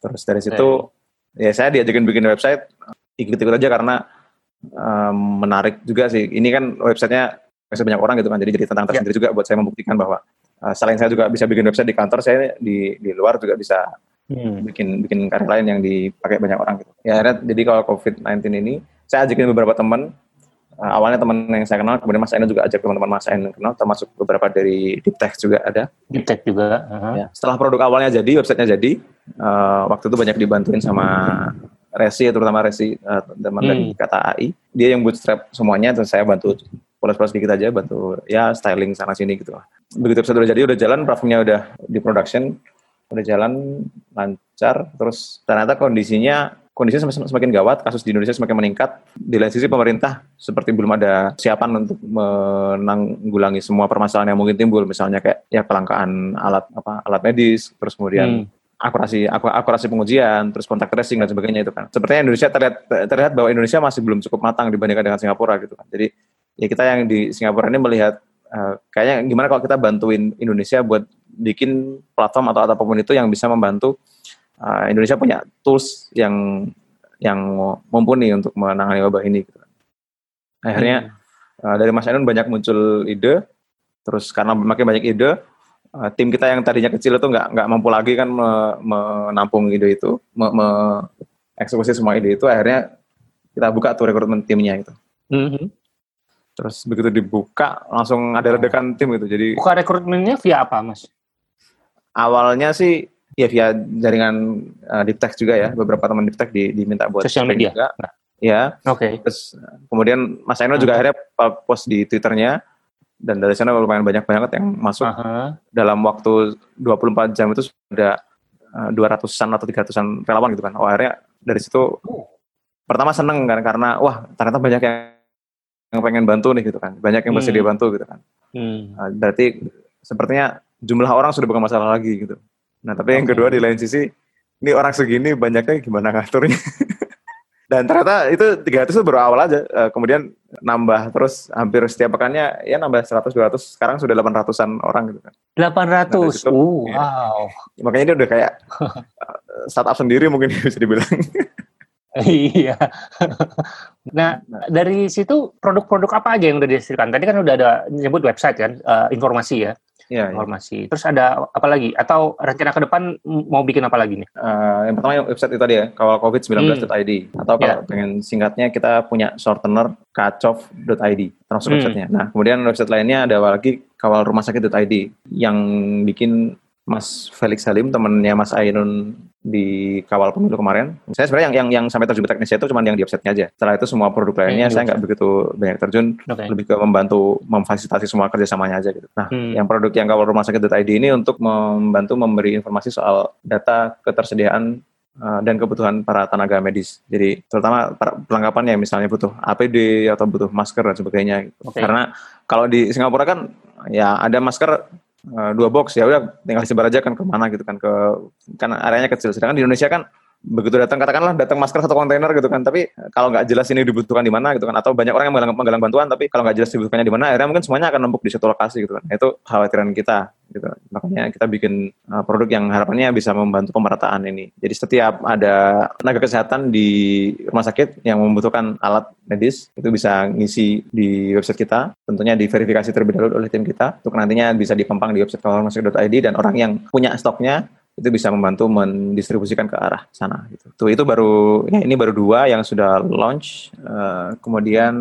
Terus dari situ okay. ya saya diajakin bikin website ikut-ikut aja karena um, menarik juga sih. Ini kan websitenya masih banyak orang gitu kan jadi jadi tentang ya. tersendiri yeah. juga buat saya membuktikan bahwa uh, selain saya juga bisa bikin website di kantor saya di di luar juga bisa hmm. bikin bikin karya lain yang dipakai banyak orang gitu. Ya akhirnya jadi kalau COVID-19 ini saya ajakin beberapa teman uh, awalnya teman yang saya kenal kemudian Mas Aino juga ajak teman-teman Mas Aino kenal termasuk beberapa dari Deep Tech juga ada. Deep Tech juga. Uh-huh. Ya, setelah produk awalnya jadi websitenya jadi uh, waktu itu banyak dibantuin sama Resi terutama Resi uh, teman hmm. dari kata AI dia yang bootstrap semuanya terus saya bantu polos-polos sedikit aja bantu ya styling sana sini gitu. Begitu website udah jadi udah jalan platformnya udah di production udah jalan lancar terus ternyata kondisinya kondisinya semakin gawat kasus di Indonesia semakin meningkat. Di lain sisi pemerintah seperti belum ada siapan untuk menanggulangi semua permasalahan yang mungkin timbul. Misalnya kayak ya kelangkaan alat apa alat medis terus kemudian hmm. akurasi akurasi pengujian terus kontak tracing dan sebagainya itu kan. Sepertinya Indonesia terlihat terlihat bahwa Indonesia masih belum cukup matang dibandingkan dengan Singapura gitu kan. Jadi ya kita yang di Singapura ini melihat uh, kayaknya gimana kalau kita bantuin Indonesia buat bikin platform atau apa pun itu yang bisa membantu uh, Indonesia punya tools yang yang mumpuni untuk menangani wabah ini. Gitu. Akhirnya hmm. uh, dari Mas Ainun banyak muncul ide, terus karena makin banyak ide, uh, tim kita yang tadinya kecil itu nggak nggak mampu lagi kan me, menampung ide itu, me, me, eksekusi semua ide itu, akhirnya kita buka tuh rekrutmen timnya itu. Mm-hmm. Terus begitu dibuka langsung ada ledakan tim gitu. Jadi buka rekrutmennya via apa, Mas? Awalnya sih ya via jaringan uh, Diptek juga ya, beberapa teman Diptek di, diminta buat sosial media. Juga. Nah, ya. Oke. Okay. Terus kemudian Mas Aino uh-huh. juga akhirnya post di Twitternya dan dari sana lumayan banyak banget yang masuk uh-huh. dalam waktu 24 jam itu sudah uh, 200-an atau 300-an relawan gitu kan. Oh, akhirnya dari situ uh. pertama seneng kan karena wah ternyata banyak yang yang pengen bantu nih gitu kan. Banyak yang bersedia hmm. bantu gitu kan. Hmm. Uh, berarti sepertinya jumlah orang sudah bukan masalah lagi gitu. Nah, tapi yang kedua di lain sisi, ini orang segini banyaknya gimana ngaturnya? Dan ternyata itu 300 itu baru awal aja. Uh, kemudian nambah terus hampir setiap pekannya ya nambah 100 200 sekarang sudah 800-an orang gitu kan. 800. Nah, situ, uh, ya. wow. Makanya ini udah kayak startup sendiri mungkin bisa dibilang. iya. nah, nah, dari situ produk-produk apa aja yang udah dihasilkan? Tadi kan udah ada nyebut website kan, uh, informasi ya ya, informasi. Ya. Terus ada apa lagi? Atau rencana ke depan mau bikin apa lagi nih? Uh, yang pertama yang website itu tadi ya, kawalcovid19.id. Hmm. Atau kalau yeah. pengen singkatnya kita punya shortener kacov.id termasuk hmm. websitenya. Nah kemudian website lainnya ada lagi kawalrumahsakit.id yang bikin Mas Felix Salim temennya Mas Ainun di kawal pemilu kemarin. Saya sebenarnya yang yang yang sampai terjun teknisnya itu cuma yang di website-nya aja. Setelah itu semua produk lainnya hmm, saya nggak begitu banyak terjun, okay. lebih ke membantu memfasilitasi semua kerjasamanya aja gitu. Nah, hmm. yang produk yang kawal rumah sakit.id ini untuk membantu memberi informasi soal data ketersediaan uh, dan kebutuhan para tenaga medis. Jadi terutama perlengkapannya misalnya butuh APD atau butuh masker dan sebagainya. Okay. Karena kalau di Singapura kan ya ada masker uh, dua box ya udah tinggal sebar aja kan ke mana gitu kan ke kan areanya kecil. Sedangkan di Indonesia kan begitu datang katakanlah datang masker satu kontainer gitu kan. Tapi kalau nggak jelas ini dibutuhkan di mana gitu kan. Atau banyak orang yang menggalang, menggalang bantuan tapi kalau nggak jelas dibutuhkannya di mana akhirnya mungkin semuanya akan numpuk di satu lokasi gitu kan. Itu khawatiran kita gitu. Makanya kita bikin uh, produk yang harapannya bisa membantu pemerataan ini. Jadi setiap ada tenaga kesehatan di rumah sakit yang membutuhkan alat medis itu bisa ngisi di website kita. Tentunya diverifikasi terlebih dahulu oleh tim kita. Untuk nantinya bisa dipampang di website kawarmasakit.id dan orang yang punya stoknya itu bisa membantu mendistribusikan ke arah sana gitu. Tuh itu baru ya ini baru dua yang sudah launch. Uh, kemudian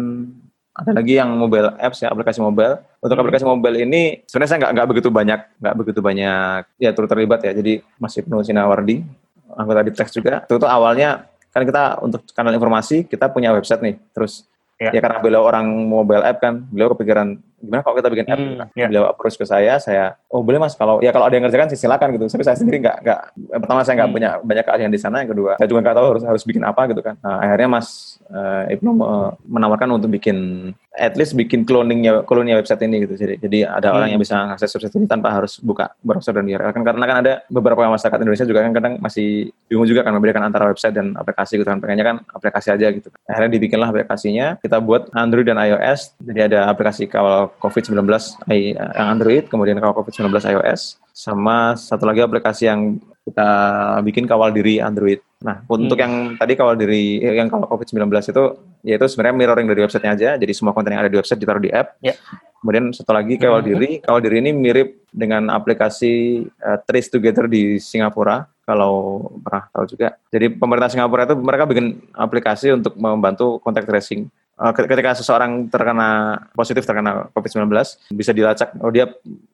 ada lagi yang mobile apps ya aplikasi mobile. Untuk hmm. aplikasi mobile ini sebenarnya saya nggak nggak begitu banyak nggak begitu banyak ya turut terlibat ya. Jadi masih penuh Sinawardi anggota di teks juga. Itu tuh awalnya kan kita untuk kanal informasi kita punya website nih. Terus ya, ya karena beliau orang mobile app kan, beliau kepikiran gimana kalau kita bikin app hmm, yeah. beliau approach ke saya saya oh boleh mas kalau ya kalau ada yang ngerjakan sih silakan gitu tapi saya sendiri nggak nggak pertama saya nggak hmm. punya banyak keahlian di sana yang kedua saya juga nggak tahu harus harus bikin apa gitu kan nah, akhirnya mas uh, Ibnu menawarkan untuk bikin at least bikin cloningnya cloningnya website ini gitu. Jadi jadi ada hmm. orang yang bisa akses website ini tanpa harus buka browser dan URL kan. Karena kan ada beberapa masyarakat Indonesia juga kan kadang masih bingung juga kan membedakan antara website dan aplikasi gitu kan. Pengennya kan aplikasi aja gitu. Akhirnya dibikinlah aplikasinya. Kita buat Android dan iOS. Jadi ada aplikasi kawal COVID-19 yang Android, kemudian kawal COVID-19 iOS, sama satu lagi aplikasi yang kita bikin kawal diri Android. Nah, untuk hmm. yang tadi kawal diri, eh, yang kawal COVID-19 itu, yaitu sebenarnya mirroring dari websitenya aja, jadi semua konten yang ada di website ditaruh di app. Yeah. Kemudian satu lagi kawal hmm. diri, kawal diri ini mirip dengan aplikasi uh, Trace Together di Singapura, kalau pernah tahu juga. Jadi pemerintah Singapura itu mereka bikin aplikasi untuk membantu contact tracing. Eh, ketika seseorang terkena positif terkena COVID-19 bisa dilacak oh dia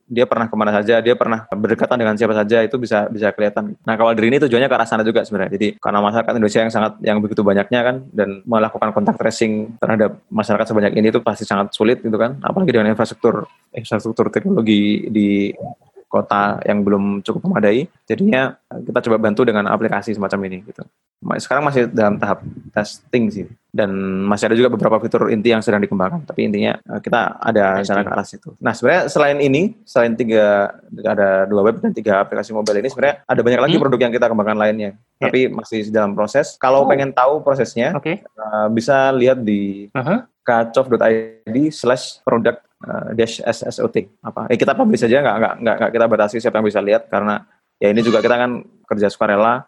dia pernah ke mana saja dia pernah berdekatan dengan siapa saja itu bisa bisa kelihatan. Nah kalau diri ini tujuannya ke arah sana juga sebenarnya. Jadi karena masyarakat Indonesia yang sangat yang begitu banyaknya kan dan melakukan kontak tracing terhadap masyarakat sebanyak ini itu pasti sangat sulit gitu kan apalagi dengan infrastruktur infrastruktur teknologi di kota yang belum cukup memadai. Jadinya kita coba bantu dengan aplikasi semacam ini gitu. Sekarang masih dalam tahap testing sih dan masih ada juga beberapa fitur inti yang sedang dikembangkan tapi intinya eh, kita ada rencana ke arah situ nah sebenarnya selain ini selain tiga ada dua web dan tiga aplikasi mobile ini sebenarnya ada banyak lagi hmm. produk yang kita kembangkan lainnya yeah. tapi masih dalam proses kalau oh. pengen tahu prosesnya okay. uh, bisa lihat di uh-huh. kacov.id slash product uh, dash SSOT apa eh, kita publish saja nggak nggak nggak kita batasi siapa yang bisa lihat karena ya ini juga kita kan kerja sukarela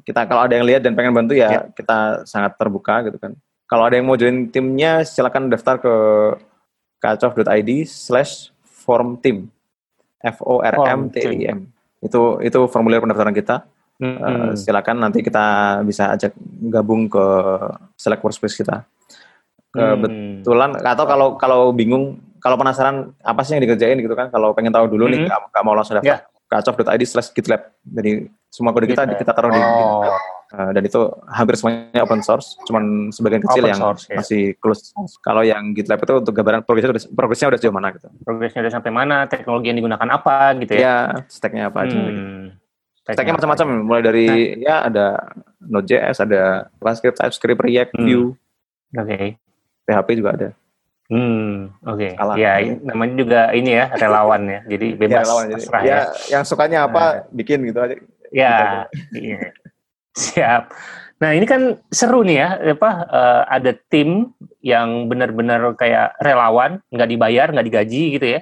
kita kalau ada yang lihat dan pengen bantu ya, ya kita sangat terbuka gitu kan. Kalau ada yang mau join timnya silakan daftar ke kacov.id slash form team. F O R M T I M. Itu itu formulir pendaftaran kita. Hmm. Uh, silakan nanti kita bisa ajak gabung ke Select Workspace kita. Kebetulan hmm. atau kalau kalau bingung, kalau penasaran apa sih yang dikerjain gitu kan, kalau pengen tahu dulu hmm. nih, nggak mau langsung daftar. Yeah. Kacov.id slash GitLab. Jadi semua kode kita kita taruh oh. di Uh, dan itu hampir semuanya open source, cuman sebagian kecil open yang source, ya. masih closed. Kalau yang GitLab itu untuk gambaran progresnya udah, progresnya udah sejauh mana gitu. Progresnya udah sampai mana, teknologi yang digunakan apa gitu ya? Iya, stacknya apa aja. Hmm. Gitu. Stacknya macam-macam, mulai dari nah. ya ada Node.js, ada JavaScript, TypeScript, React, hmm. Vue. Oke. Okay. PHP juga ada. Hmm, oke. Okay. Ya, namanya juga ini ya relawan ya. Jadi bebas. Ya, relawan, jadi, ya, ya, yang sukanya apa nah. bikin gitu aja. Ya, iya. Siap. Nah ini kan seru nih ya, apa uh, ada tim yang benar-benar kayak relawan, nggak dibayar, nggak digaji gitu ya.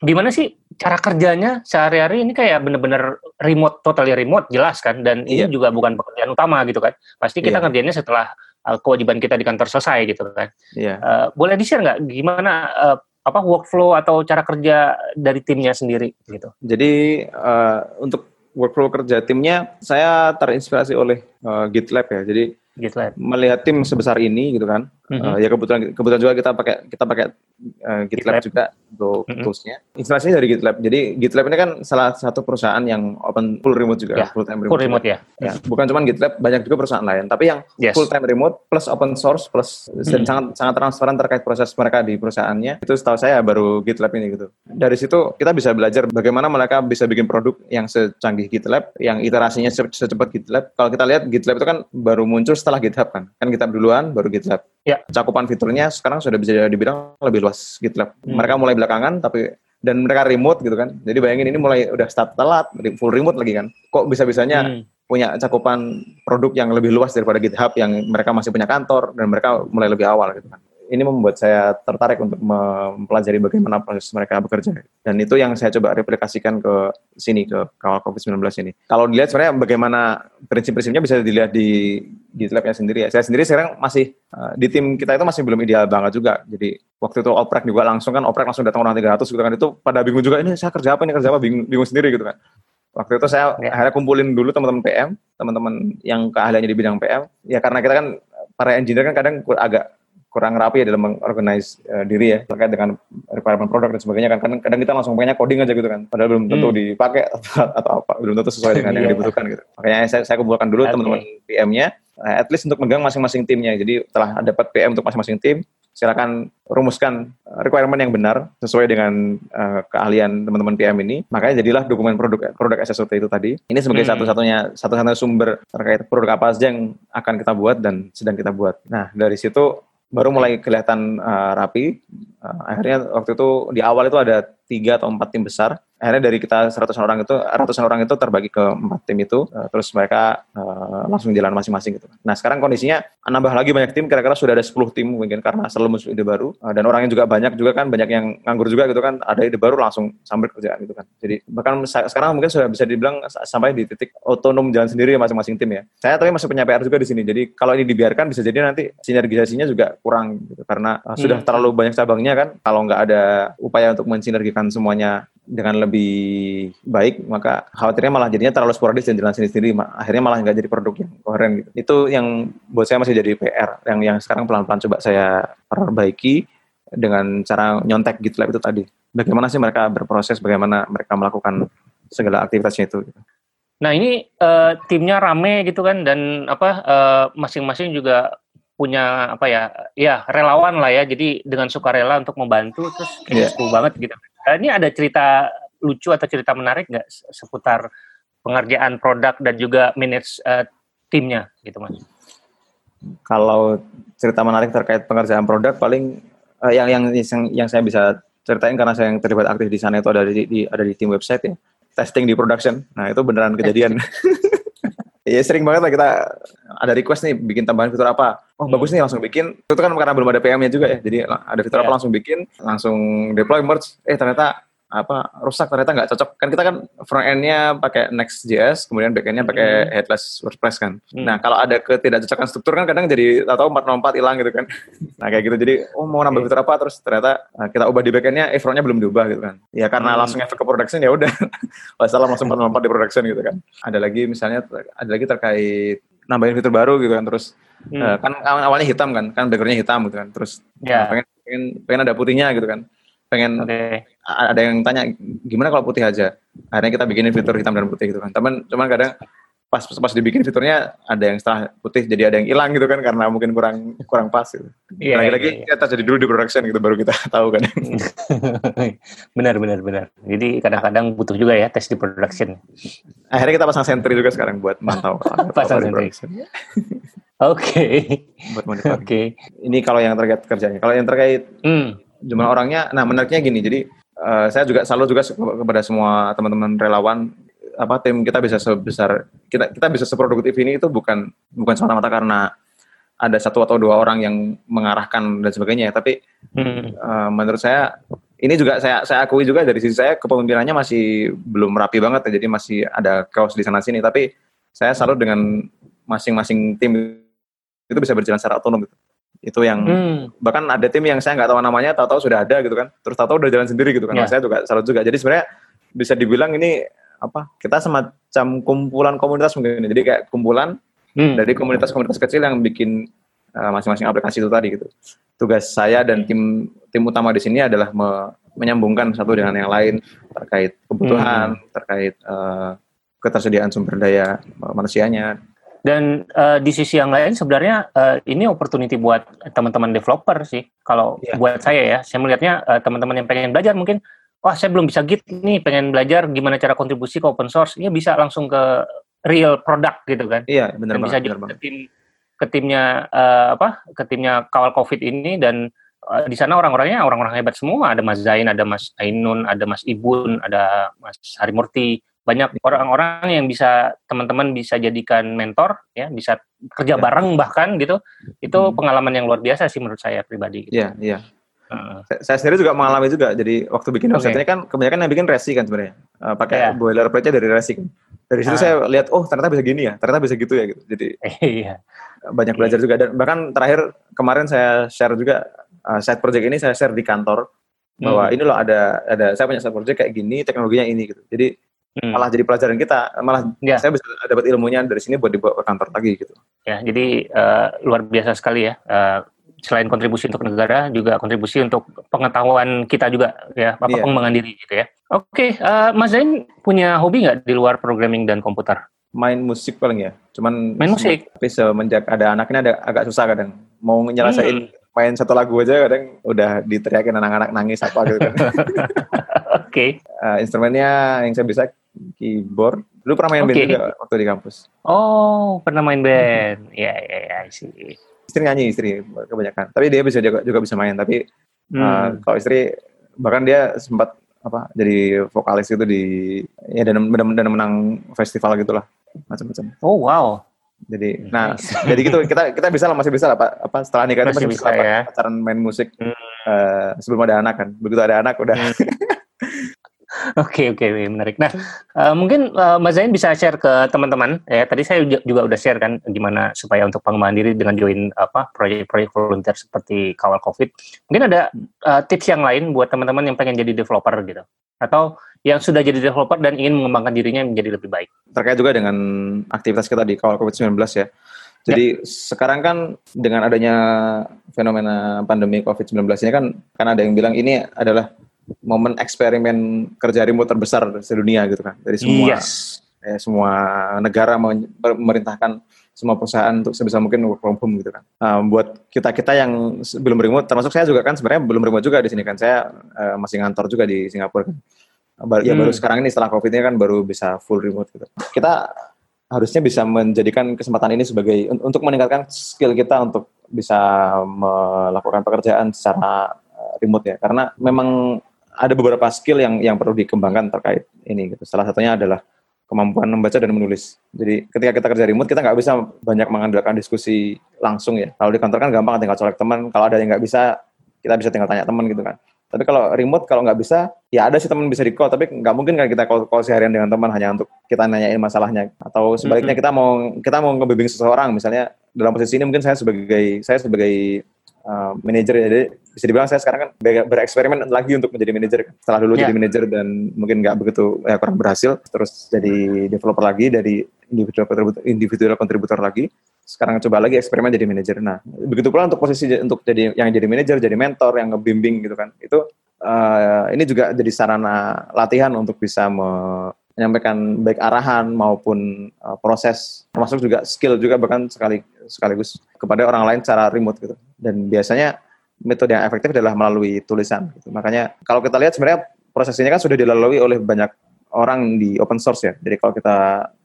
Gimana sih cara kerjanya sehari-hari ini kayak benar-benar remote, totally remote, jelas kan? Dan iya. ini juga bukan pekerjaan utama gitu kan? Pasti kita iya. kerjanya setelah uh, kewajiban kita di kantor selesai gitu kan? Iya. Uh, boleh di-share nggak gimana uh, apa workflow atau cara kerja dari timnya sendiri gitu? Jadi uh, untuk workflow kerja timnya saya terinspirasi oleh uh, GitLab ya. Jadi GitLab. melihat tim sebesar ini gitu kan. Mm-hmm. Uh, ya kebetulan kebetulan juga kita pakai kita pakai uh, GitLab, GitLab juga untuk mm-hmm. toolsnya. Inspirasinya dari GitLab. Jadi GitLab ini kan salah satu perusahaan yang open full remote juga, yeah. full time remote. Full remote ya. ya. Bukan cuma GitLab, banyak juga perusahaan lain. Tapi yang yes. full time remote plus open source plus mm-hmm. dan sangat sangat transparan terkait proses mereka di perusahaannya. Itu setahu saya baru GitLab ini gitu. Dari situ kita bisa belajar bagaimana mereka bisa bikin produk yang secanggih GitLab, yang iterasinya secepat GitLab. Kalau kita lihat GitLab itu kan baru muncul setelah GitHub kan. Kan GitHub duluan baru GitLab. Ya cakupan fiturnya sekarang sudah bisa dibilang lebih luas GitLab. Hmm. Mereka mulai belakangan tapi dan mereka remote gitu kan. Jadi bayangin ini mulai udah start telat, full remote lagi kan. Kok bisa-bisanya hmm. punya cakupan produk yang lebih luas daripada GitHub yang mereka masih punya kantor dan mereka mulai lebih awal gitu kan ini membuat saya tertarik untuk mempelajari bagaimana proses mereka bekerja. Dan itu yang saya coba replikasikan ke sini, ke kawal COVID-19 ini. Kalau dilihat sebenarnya bagaimana prinsip-prinsipnya bisa dilihat di GitLab-nya sendiri ya. Saya sendiri sekarang masih, uh, di tim kita itu masih belum ideal banget juga. Jadi waktu itu oprek juga langsung kan, oprek langsung datang orang 300 gitu kan. Itu pada bingung juga, ini saya kerja apa, ini kerja apa, bingung, bingung sendiri gitu kan. Waktu itu saya ya. akhirnya kumpulin dulu teman-teman PM, teman-teman yang keahliannya di bidang PM. Ya karena kita kan para engineer kan kadang agak kurang rapi ya dalam mengorganize uh, diri ya terkait dengan requirement produk dan sebagainya kan kadang, kadang kita langsung pengennya coding aja gitu kan padahal belum tentu hmm. dipakai atau, atau apa belum tentu sesuai dengan yang iya. dibutuhkan gitu makanya saya, saya kumpulkan dulu okay. teman-teman PM-nya uh, at least untuk megang masing-masing timnya jadi setelah dapat PM untuk masing-masing tim silakan rumuskan requirement yang benar sesuai dengan uh, keahlian teman-teman PM ini. Makanya jadilah dokumen produk produk SSOT itu tadi. Ini sebagai hmm. satu-satunya satu-satunya sumber terkait produk apa saja yang akan kita buat dan sedang kita buat. Nah, dari situ baru mulai kelihatan uh, rapi. Uh, akhirnya waktu itu di awal itu ada tiga atau empat tim besar akhirnya dari kita seratusan orang itu ratusan orang itu terbagi ke empat tim itu uh, terus mereka uh, langsung jalan masing-masing gitu. Nah sekarang kondisinya nambah lagi banyak tim kira-kira sudah ada 10 tim mungkin karena selalu muncul ide baru uh, dan orangnya juga banyak juga kan banyak yang nganggur juga gitu kan ada ide baru langsung sambil kerjaan gitu kan. Jadi bahkan sekarang mungkin sudah bisa dibilang sampai di titik otonom jalan sendiri masing-masing tim ya. Saya tapi masih punya PR juga di sini. Jadi kalau ini dibiarkan bisa jadi nanti sinergisasinya juga kurang gitu karena uh, sudah hmm. terlalu banyak cabangnya kan. Kalau nggak ada upaya untuk mensinergikan semuanya dengan lebih baik maka khawatirnya malah jadinya terlalu sporadis dan jalan sendiri-sendiri. Akhirnya malah nggak jadi produk yang koheren gitu. Itu yang buat saya masih jadi PR yang yang sekarang pelan-pelan coba saya perbaiki dengan cara nyontek GitLab itu tadi. Bagaimana sih mereka berproses bagaimana mereka melakukan segala aktivitasnya itu gitu. nah ini uh, timnya rame gitu kan? Dan apa uh, masing-masing juga punya apa ya ya relawan lah ya jadi dengan sukarela untuk membantu terus kayak yeah. banget gitu Eh, ini ada cerita lucu atau cerita menarik nggak seputar pengerjaan produk dan juga manage uh, timnya gitu mas? Kalau cerita menarik terkait pengerjaan produk paling uh, yang yang yang yang saya bisa ceritain karena saya yang terlibat aktif di sana itu ada di, di ada di tim website ya testing di production. Nah itu beneran kejadian. Iya sering banget lah kita ada request nih bikin tambahan fitur apa. Oh hmm. bagus nih langsung bikin. Itu kan karena belum ada PM-nya juga ya. Jadi ada fitur yeah. apa langsung bikin, langsung deploy merge. Eh ternyata apa rusak ternyata nggak cocok kan kita kan front endnya pakai Next.js kemudian back endnya pakai hmm. headless WordPress kan hmm. nah kalau ada ketidakcocokan struktur kan kadang jadi tahu empat empat hilang gitu kan nah kayak gitu jadi oh mau nambah fitur apa terus ternyata nah, kita ubah di back endnya eh frontnya belum diubah gitu kan ya karena hmm. langsung efek ke production ya udah masalah langsung empat empat di production gitu kan ada lagi misalnya ada lagi terkait nambahin fitur baru gitu kan terus hmm. uh, kan awalnya hitam kan kan backgroundnya hitam gitu kan terus yeah. pengen, pengen pengen ada putihnya gitu kan pengen okay. ada yang tanya gimana kalau putih aja akhirnya kita bikinin fitur hitam dan putih gitu kan teman cuman kadang pas pas dibikin fiturnya ada yang setelah putih jadi ada yang hilang gitu kan karena mungkin kurang kurang pas gitu. Iya. Lagi lagi iya, kita jadi dulu di production gitu baru kita tahu kan. benar benar benar. Jadi kadang-kadang butuh juga ya tes di production. Akhirnya kita pasang sentry juga sekarang buat mantau. pasang sentry. Oke. Oke. Okay. Ini kalau yang terkait kerjanya. Kalau yang terkait hmm jumlah orangnya nah menariknya gini. Jadi uh, saya juga selalu juga kepada semua teman-teman relawan apa tim kita bisa sebesar kita kita bisa seproduktif ini itu bukan bukan semata-mata karena ada satu atau dua orang yang mengarahkan dan sebagainya tapi hmm. uh, menurut saya ini juga saya saya akui juga dari sisi saya kepemimpinannya masih belum rapi banget ya. Jadi masih ada chaos di sana sini. Tapi saya selalu dengan masing-masing tim itu bisa berjalan secara otonom gitu itu yang hmm. bahkan ada tim yang saya nggak tahu namanya tahu-tahu sudah ada gitu kan terus tahu-tahu udah jalan sendiri gitu kan yeah. saya juga salut juga jadi sebenarnya bisa dibilang ini apa kita semacam kumpulan komunitas mungkin jadi kayak kumpulan hmm. dari komunitas-komunitas kecil yang bikin uh, masing-masing aplikasi itu tadi gitu tugas saya dan tim tim utama di sini adalah me, menyambungkan satu dengan yang lain terkait kebutuhan hmm. terkait uh, ketersediaan sumber daya manusianya dan uh, di sisi yang lain sebenarnya uh, ini opportunity buat teman-teman developer sih. Kalau yeah. buat saya ya, saya melihatnya uh, teman-teman yang pengen belajar mungkin, wah saya belum bisa git nih, pengen belajar gimana cara kontribusi ke open source, ya bisa langsung ke real product gitu kan. Iya, yeah, benar banget. Bisa juga ke tim ke timnya uh, apa? Ke timnya kawal covid ini dan uh, di sana orang-orangnya orang-orang hebat semua. Ada Mas Zain, ada Mas Ainun, ada Mas Ibun, ada Mas Harimurti banyak orang-orang yang bisa teman-teman bisa jadikan mentor ya bisa kerja ya. bareng bahkan gitu itu hmm. pengalaman yang luar biasa sih menurut saya pribadi gitu. Iya iya uh. saya, saya sendiri juga mengalami juga jadi waktu bikin okay. website kan kebanyakan yang bikin resi kan sebenarnya uh, pakai yeah. boilerplate dari resi kan dari situ uh. saya lihat oh ternyata bisa gini ya ternyata bisa gitu ya gitu jadi iya. banyak belajar juga dan bahkan terakhir kemarin saya share juga uh, side project ini saya share di kantor bahwa hmm. ini loh ada ada saya punya side project kayak gini teknologinya ini gitu jadi hmm. malah jadi pelajaran kita malah ya. saya bisa dapat ilmunya dari sini buat dibawa ke kantor lagi gitu. Ya jadi uh, luar biasa sekali ya. Uh, selain kontribusi untuk negara juga kontribusi untuk pengetahuan kita juga ya apa yeah. pengembangan diri gitu ya. Oke okay, uh, Mas Zain punya hobi nggak di luar programming dan komputer? Main musik paling ya cuman main musik? tapi semenjak ada anaknya ada agak susah kadang. Mau nyelesain hmm main satu lagu aja kadang udah diteriakin anak-anak nangis apa gitu kan. Oke. okay. Uh, instrumennya yang saya bisa keyboard. Dulu pernah main okay. band juga waktu di kampus. Oh, pernah main band. Iya, iya, iya sih. Istri nyanyi istri kebanyakan. Tapi dia bisa juga, juga bisa main. Tapi hmm. uh, kalau istri bahkan dia sempat apa jadi vokalis itu di ya dan dan, dan menang festival gitulah macam-macam. Oh wow. Jadi, nah, jadi gitu kita kita bisa lah masih bisa lah pak apa setelah nikah masih, masih bisa, bisa ya. pacaran main musik hmm. uh, sebelum ada anak kan. Begitu ada anak udah. Hmm. Oke oke okay, menarik. Nah uh, mungkin uh, Mas Zain bisa share ke teman-teman ya. Tadi saya juga udah share kan gimana supaya untuk pengembangan diri dengan join apa proyek-proyek volunteer seperti kawal COVID. Mungkin ada uh, tips yang lain buat teman-teman yang pengen jadi developer gitu atau yang sudah jadi developer dan ingin mengembangkan dirinya menjadi lebih baik. Terkait juga dengan aktivitas kita di kawal COVID-19 ya. Jadi ya. sekarang kan dengan adanya fenomena pandemi COVID-19 ini kan kan ada yang bilang ini adalah momen eksperimen kerja remote terbesar sedunia gitu kan dari semua yes. eh, semua negara memerintahkan semua perusahaan untuk sebisa mungkin work from home gitu kan. Nah, buat kita kita yang belum remote, termasuk saya juga kan sebenarnya belum remote juga di sini kan. Saya uh, masih ngantor juga di Singapura kan. Baru, hmm. Ya baru sekarang ini setelah covid ini kan baru bisa full remote gitu. Kita harusnya bisa menjadikan kesempatan ini sebagai untuk meningkatkan skill kita untuk bisa melakukan pekerjaan secara eh, remote ya. Karena memang ada beberapa skill yang yang perlu dikembangkan terkait ini gitu. Salah satunya adalah kemampuan membaca dan menulis. Jadi ketika kita kerja remote kita nggak bisa banyak mengandalkan diskusi langsung ya. Kalau di kantor kan gampang tinggal colek teman. Kalau ada yang nggak bisa kita bisa tinggal tanya teman gitu kan. Tapi kalau remote kalau nggak bisa, ya ada sih teman bisa di call, tapi nggak mungkin kan kita call, call seharian dengan teman hanya untuk kita nanyain masalahnya. Atau sebaliknya kita mau kita mau ngebimbing seseorang, misalnya dalam posisi ini mungkin saya sebagai saya sebagai uh, manajer ya, jadi bisa dibilang saya sekarang kan bereksperimen lagi untuk menjadi manajer. Setelah dulu yeah. jadi manajer dan mungkin nggak begitu ya kurang berhasil, terus jadi developer lagi dari individual kontributor, individual kontributor lagi sekarang coba lagi eksperimen jadi manajer. Nah, begitu pula untuk posisi untuk jadi yang jadi manajer, jadi mentor, yang ngebimbing gitu kan. Itu uh, ini juga jadi sarana latihan untuk bisa menyampaikan baik arahan maupun uh, proses, termasuk juga skill juga bahkan sekali sekaligus kepada orang lain secara remote gitu. Dan biasanya metode yang efektif adalah melalui tulisan. Gitu. Makanya kalau kita lihat sebenarnya proses ini kan sudah dilalui oleh banyak orang di open source ya. Jadi kalau kita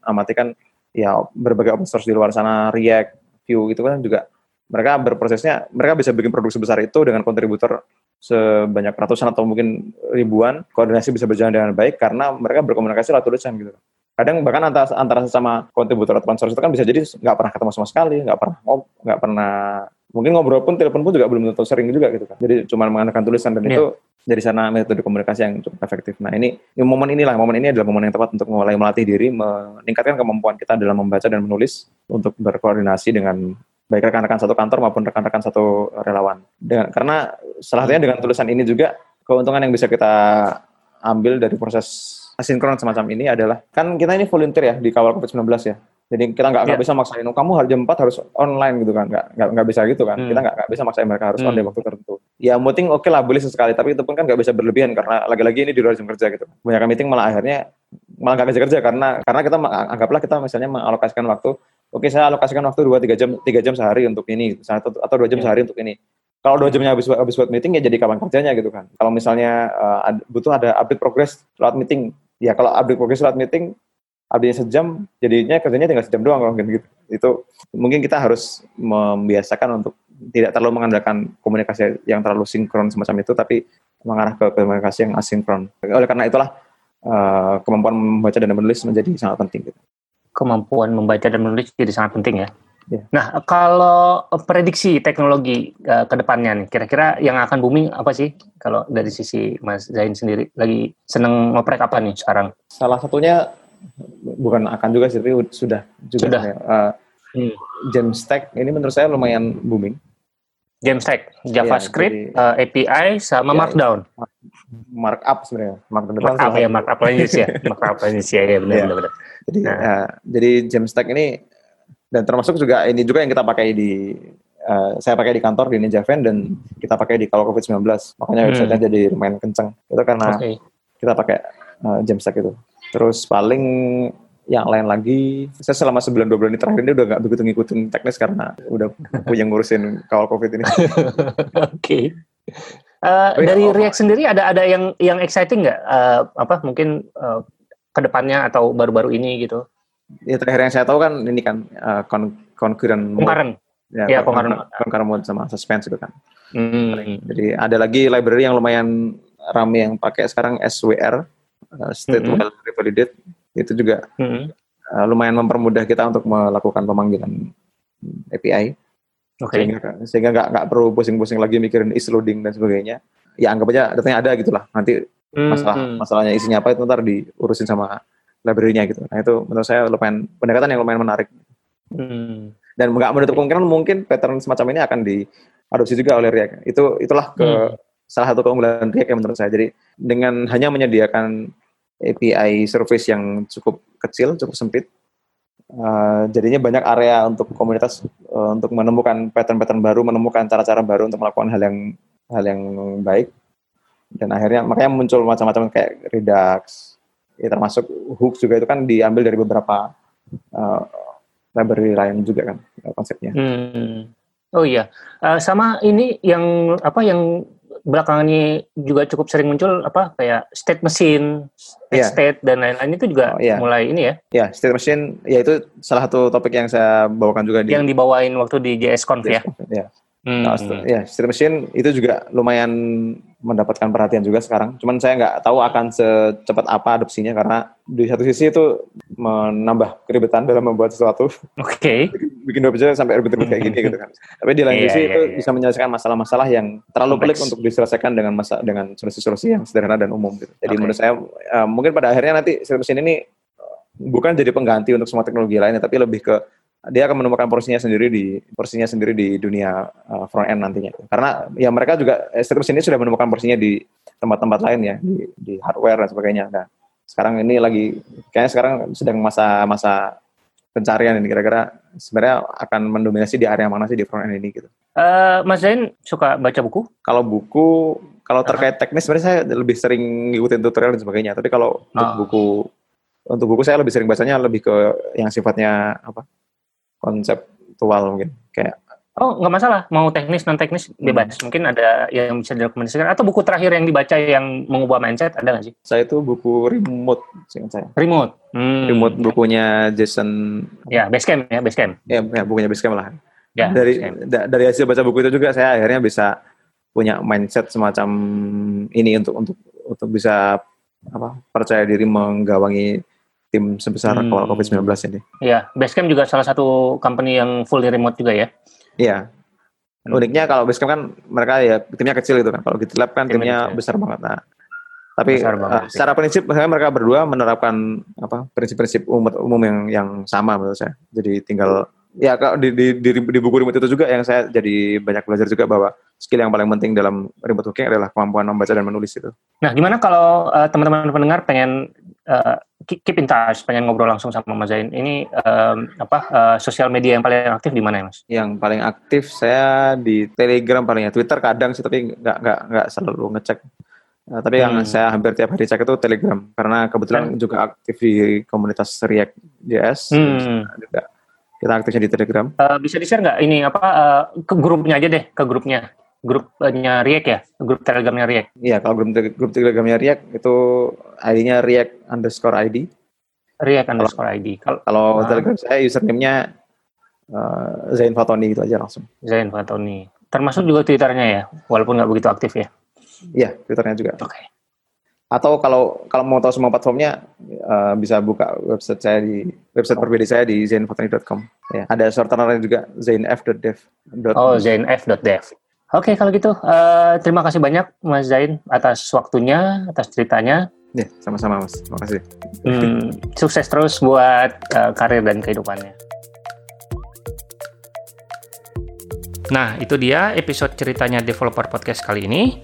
amati kan ya berbagai open source di luar sana React, Vue itu kan juga mereka berprosesnya mereka bisa bikin produk sebesar itu dengan kontributor sebanyak ratusan atau mungkin ribuan. Koordinasi bisa berjalan dengan baik karena mereka berkomunikasi lewat tulisan gitu. Kadang bahkan antara antara sesama kontributor open source itu kan bisa jadi nggak pernah ketemu sama sekali nggak pernah nggak pernah mungkin ngobrol pun telepon pun juga belum tentu sering juga gitu kan jadi cuma mengandalkan tulisan dan yeah. itu dari sana metode komunikasi yang cukup efektif. Nah ini, ini momen inilah, momen ini adalah momen yang tepat untuk mulai melatih diri, meningkatkan kemampuan kita dalam membaca dan menulis untuk berkoordinasi dengan baik rekan-rekan satu kantor maupun rekan-rekan satu relawan. Dengan, karena salah satunya dengan tulisan ini juga keuntungan yang bisa kita ambil dari proses asinkron semacam ini adalah kan kita ini volunteer ya di kawal COVID-19 ya. Jadi kita nggak yeah. bisa maksain, oh, kamu harus jam 4 harus online gitu kan, nggak nggak bisa gitu kan. Hmm. Kita nggak bisa maksain mereka harus hmm. on di waktu tertentu. Ya meeting oke okay lah boleh sesekali, tapi itu pun kan nggak bisa berlebihan karena lagi-lagi ini di luar jam kerja gitu. Banyak meeting malah akhirnya malah nggak kerja kerja karena karena kita anggaplah kita misalnya mengalokasikan waktu, oke okay, saya alokasikan waktu dua tiga jam tiga jam sehari untuk ini, satu atau dua jam yeah. sehari untuk ini. Kalau dua jamnya habis habis buat meeting ya jadi kapan kerjanya gitu kan. Kalau misalnya uh, butuh ada update progress lewat meeting, ya kalau update progress lewat meeting update sejam, jadinya kerjanya tinggal sejam doang kalau gitu. Itu mungkin kita harus membiasakan untuk tidak terlalu mengandalkan komunikasi yang terlalu sinkron semacam itu, tapi mengarah ke komunikasi yang asinkron. Oleh karena itulah uh, kemampuan membaca dan menulis menjadi sangat penting. Gitu. Kemampuan membaca dan menulis jadi sangat penting ya. Yeah. Nah, kalau prediksi teknologi uh, ke depannya nih, kira-kira yang akan booming apa sih? Kalau dari sisi Mas Zain sendiri, lagi seneng ngoprek apa nih sekarang? Salah satunya bukan akan juga sih, tapi sudah juga. Sudah. Ya. Uh, hmm. Jamstack ini menurut saya lumayan booming. Jamstack, JavaScript, ya, jadi, uh, API, sama ya, Markdown. Markup sebenarnya. Markdown markup ya, markup ya, markup language ya, ya benar, ya. benar, benar. Jadi, nah. uh, jadi Jamstack ini dan termasuk juga ini juga yang kita pakai di uh, saya pakai di kantor di Ninja Van dan kita pakai di kalau COVID-19. Makanya hmm. website-nya jadi lumayan kenceng. Itu karena okay. kita pakai uh, Jamstack itu. Terus paling yang lain lagi, saya selama sebulan dua bulan ini terakhir ini udah nggak begitu ngikutin teknis karena udah punya ngurusin kawal covid ini. Oke. okay. Uh, eh, dari oh, React sendiri ada ada yang yang exciting nggak? Uh, apa mungkin uh, ke depannya atau baru-baru ini gitu? Ya terakhir yang saya tahu kan ini kan uh, kon concurrent mode. Ya, ya concurrent, concurrent mode sama suspense gitu kan. Hmm. Jadi ada lagi library yang lumayan ramai yang pakai sekarang SWR uh, state mm -hmm. well revalidate itu juga mm -hmm. uh, lumayan mempermudah kita untuk melakukan pemanggilan API. Okay. Sehingga sehingga nggak nggak perlu pusing-pusing lagi mikirin is loading dan sebagainya. Ya anggap aja datanya ada gitulah. Nanti masalah mm -hmm. masalahnya isinya apa itu ntar diurusin sama library-nya gitu. Nah itu menurut saya lumayan pendekatan yang lumayan menarik. Mm. Dan nggak menutup kemungkinan mungkin pattern semacam ini akan diadopsi juga oleh React. Itu itulah ke mm. salah satu keunggulan React yang menurut saya. Jadi dengan hanya menyediakan API service yang cukup kecil, cukup sempit. Uh, jadinya banyak area untuk komunitas uh, untuk menemukan pattern-pattern baru, menemukan cara-cara baru untuk melakukan hal yang hal yang baik. Dan akhirnya makanya muncul macam-macam kayak Redux, ya termasuk hooks juga itu kan diambil dari beberapa uh, library lain juga kan konsepnya. Hmm. Oh iya, uh, sama ini yang apa yang belakangan ini juga cukup sering muncul apa kayak state machine, yeah. state dan lain-lain itu juga oh, yeah. mulai ini ya? Ya, yeah, state machine ya itu salah satu topik yang saya bawakan juga di yang dibawain waktu di JS Conf ya. Ya. Hmm. Nah, ya, state machine itu juga lumayan mendapatkan perhatian juga sekarang. Cuman saya nggak tahu akan secepat apa adopsinya karena di satu sisi itu menambah keribetan dalam membuat sesuatu. Oke. Okay. Bikin web sampai ribet-ribet kayak gini gitu kan. Tapi di lain iya, sisi yeah, itu yeah. bisa menyelesaikan masalah-masalah yang terlalu pelik untuk diselesaikan dengan masa dengan solusi-solusi yang sederhana dan umum gitu. Jadi okay. menurut saya uh, mungkin pada akhirnya nanti mesin ini bukan jadi pengganti untuk semua teknologi lainnya tapi lebih ke dia akan menemukan porsinya sendiri di porsinya sendiri di dunia uh, front end nantinya. Karena ya mereka juga Strips ini sudah menemukan porsinya di tempat-tempat lain ya, di, di hardware dan sebagainya. Nah, sekarang ini lagi kayaknya sekarang sedang masa-masa pencarian ini kira-kira sebenarnya akan mendominasi di area mana sih di front end ini gitu. Uh, Mas Zain suka baca buku? Kalau buku, kalau terkait teknis sebenarnya saya lebih sering ngikutin tutorial dan sebagainya. Tapi kalau untuk oh. buku untuk buku saya lebih sering bacanya lebih ke yang sifatnya apa konseptual mungkin kayak Oh, nggak masalah. Mau teknis, non-teknis, bebas. Hmm. Mungkin ada yang bisa direkomendasikan. Atau buku terakhir yang dibaca yang mengubah mindset, ada nggak sih? Saya itu buku Remote, seingat saya. Remote? Hmm. Remote bukunya Jason... Ya, Basecamp ya, Basecamp. Ya, ya bukunya Basecamp lah. Ya, dari da, dari hasil baca buku itu juga saya akhirnya bisa punya mindset semacam ini untuk untuk untuk bisa apa percaya diri menggawangi tim sebesar hmm. awal COVID-19 ini. Iya, Basecamp juga salah satu company yang fully remote juga ya? Iya. Hmm. Uniknya kalau Basecamp kan mereka ya timnya kecil gitu kan. Kalau GitLab kan timnya, timnya besar banget. Nah, tapi besar banget, uh, secara prinsip misalnya mereka berdua menerapkan apa prinsip-prinsip umum, umum yang yang sama menurut saya. Jadi tinggal ya di, di, di, di buku remote itu juga yang saya jadi banyak belajar juga bahwa skill yang paling penting dalam remote working adalah kemampuan membaca dan menulis itu. Nah, gimana kalau uh, teman-teman pendengar pengen uh, keep in touch, pengen ngobrol langsung sama Mas Zain. Ini um, apa uh, sosial media yang paling aktif di mana ya, Mas? Yang paling aktif saya di Telegram palingnya. Twitter kadang sih tapi nggak nggak nggak selalu ngecek. Uh, tapi hmm. yang saya hampir tiap hari cek itu Telegram karena kebetulan hmm. juga aktif di komunitas React JS. Hmm. Juga kita aktifnya di Telegram. Uh, bisa di share nggak ini apa uh, ke grupnya aja deh ke grupnya grupnya React ya, grup Telegramnya React. Iya, kalau grup, grup Telegramnya React itu ID-nya React underscore ID. React underscore ID. Kalau, kalau nah. Telegram saya username-nya uh, Zain Fatoni gitu aja langsung. Zain Fatoni. Termasuk juga Twitternya ya, walaupun nggak begitu aktif ya. Iya, Twitternya juga. Oke. Okay. Atau kalau kalau mau tahu semua platformnya uh, bisa buka website saya di website berbeda saya di zainfatoni.com. Ya, ada shortenernya juga zainf.dev. Oh, zainf.dev. Oke, kalau gitu uh, terima kasih banyak Mas Zain atas waktunya, atas ceritanya. Ya, sama-sama Mas. Terima kasih. Hmm, sukses terus buat uh, karir dan kehidupannya. Nah, itu dia episode ceritanya Developer Podcast kali ini.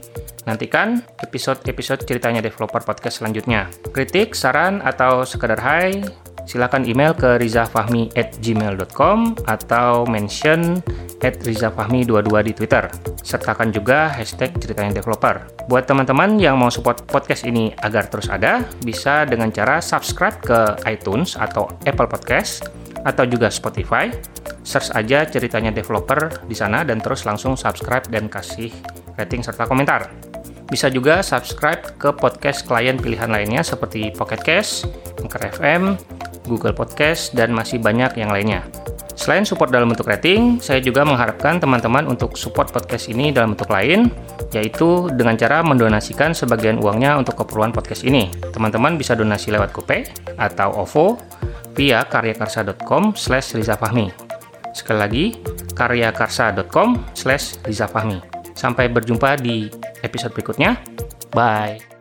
Nantikan episode-episode ceritanya Developer Podcast selanjutnya. Kritik, saran, atau sekedar hai, silakan email ke rizafahmi at gmail.com atau mention at rizafahmi22 di Twitter. Sertakan juga hashtag ceritanya developer. Buat teman-teman yang mau support podcast ini agar terus ada, bisa dengan cara subscribe ke iTunes atau Apple Podcast atau juga Spotify. Search aja ceritanya developer di sana dan terus langsung subscribe dan kasih rating serta komentar. Bisa juga subscribe ke podcast klien pilihan lainnya seperti Pocket Cast, Anchor FM, Google Podcast, dan masih banyak yang lainnya. Selain support dalam bentuk rating, saya juga mengharapkan teman-teman untuk support podcast ini dalam bentuk lain, yaitu dengan cara mendonasikan sebagian uangnya untuk keperluan podcast ini. Teman-teman bisa donasi lewat GoPay atau OVO via karyakarsa.com slash rizafahmi. Sekali lagi, karyakarsa.com slash rizafahmi. Sampai berjumpa di episode berikutnya. Bye.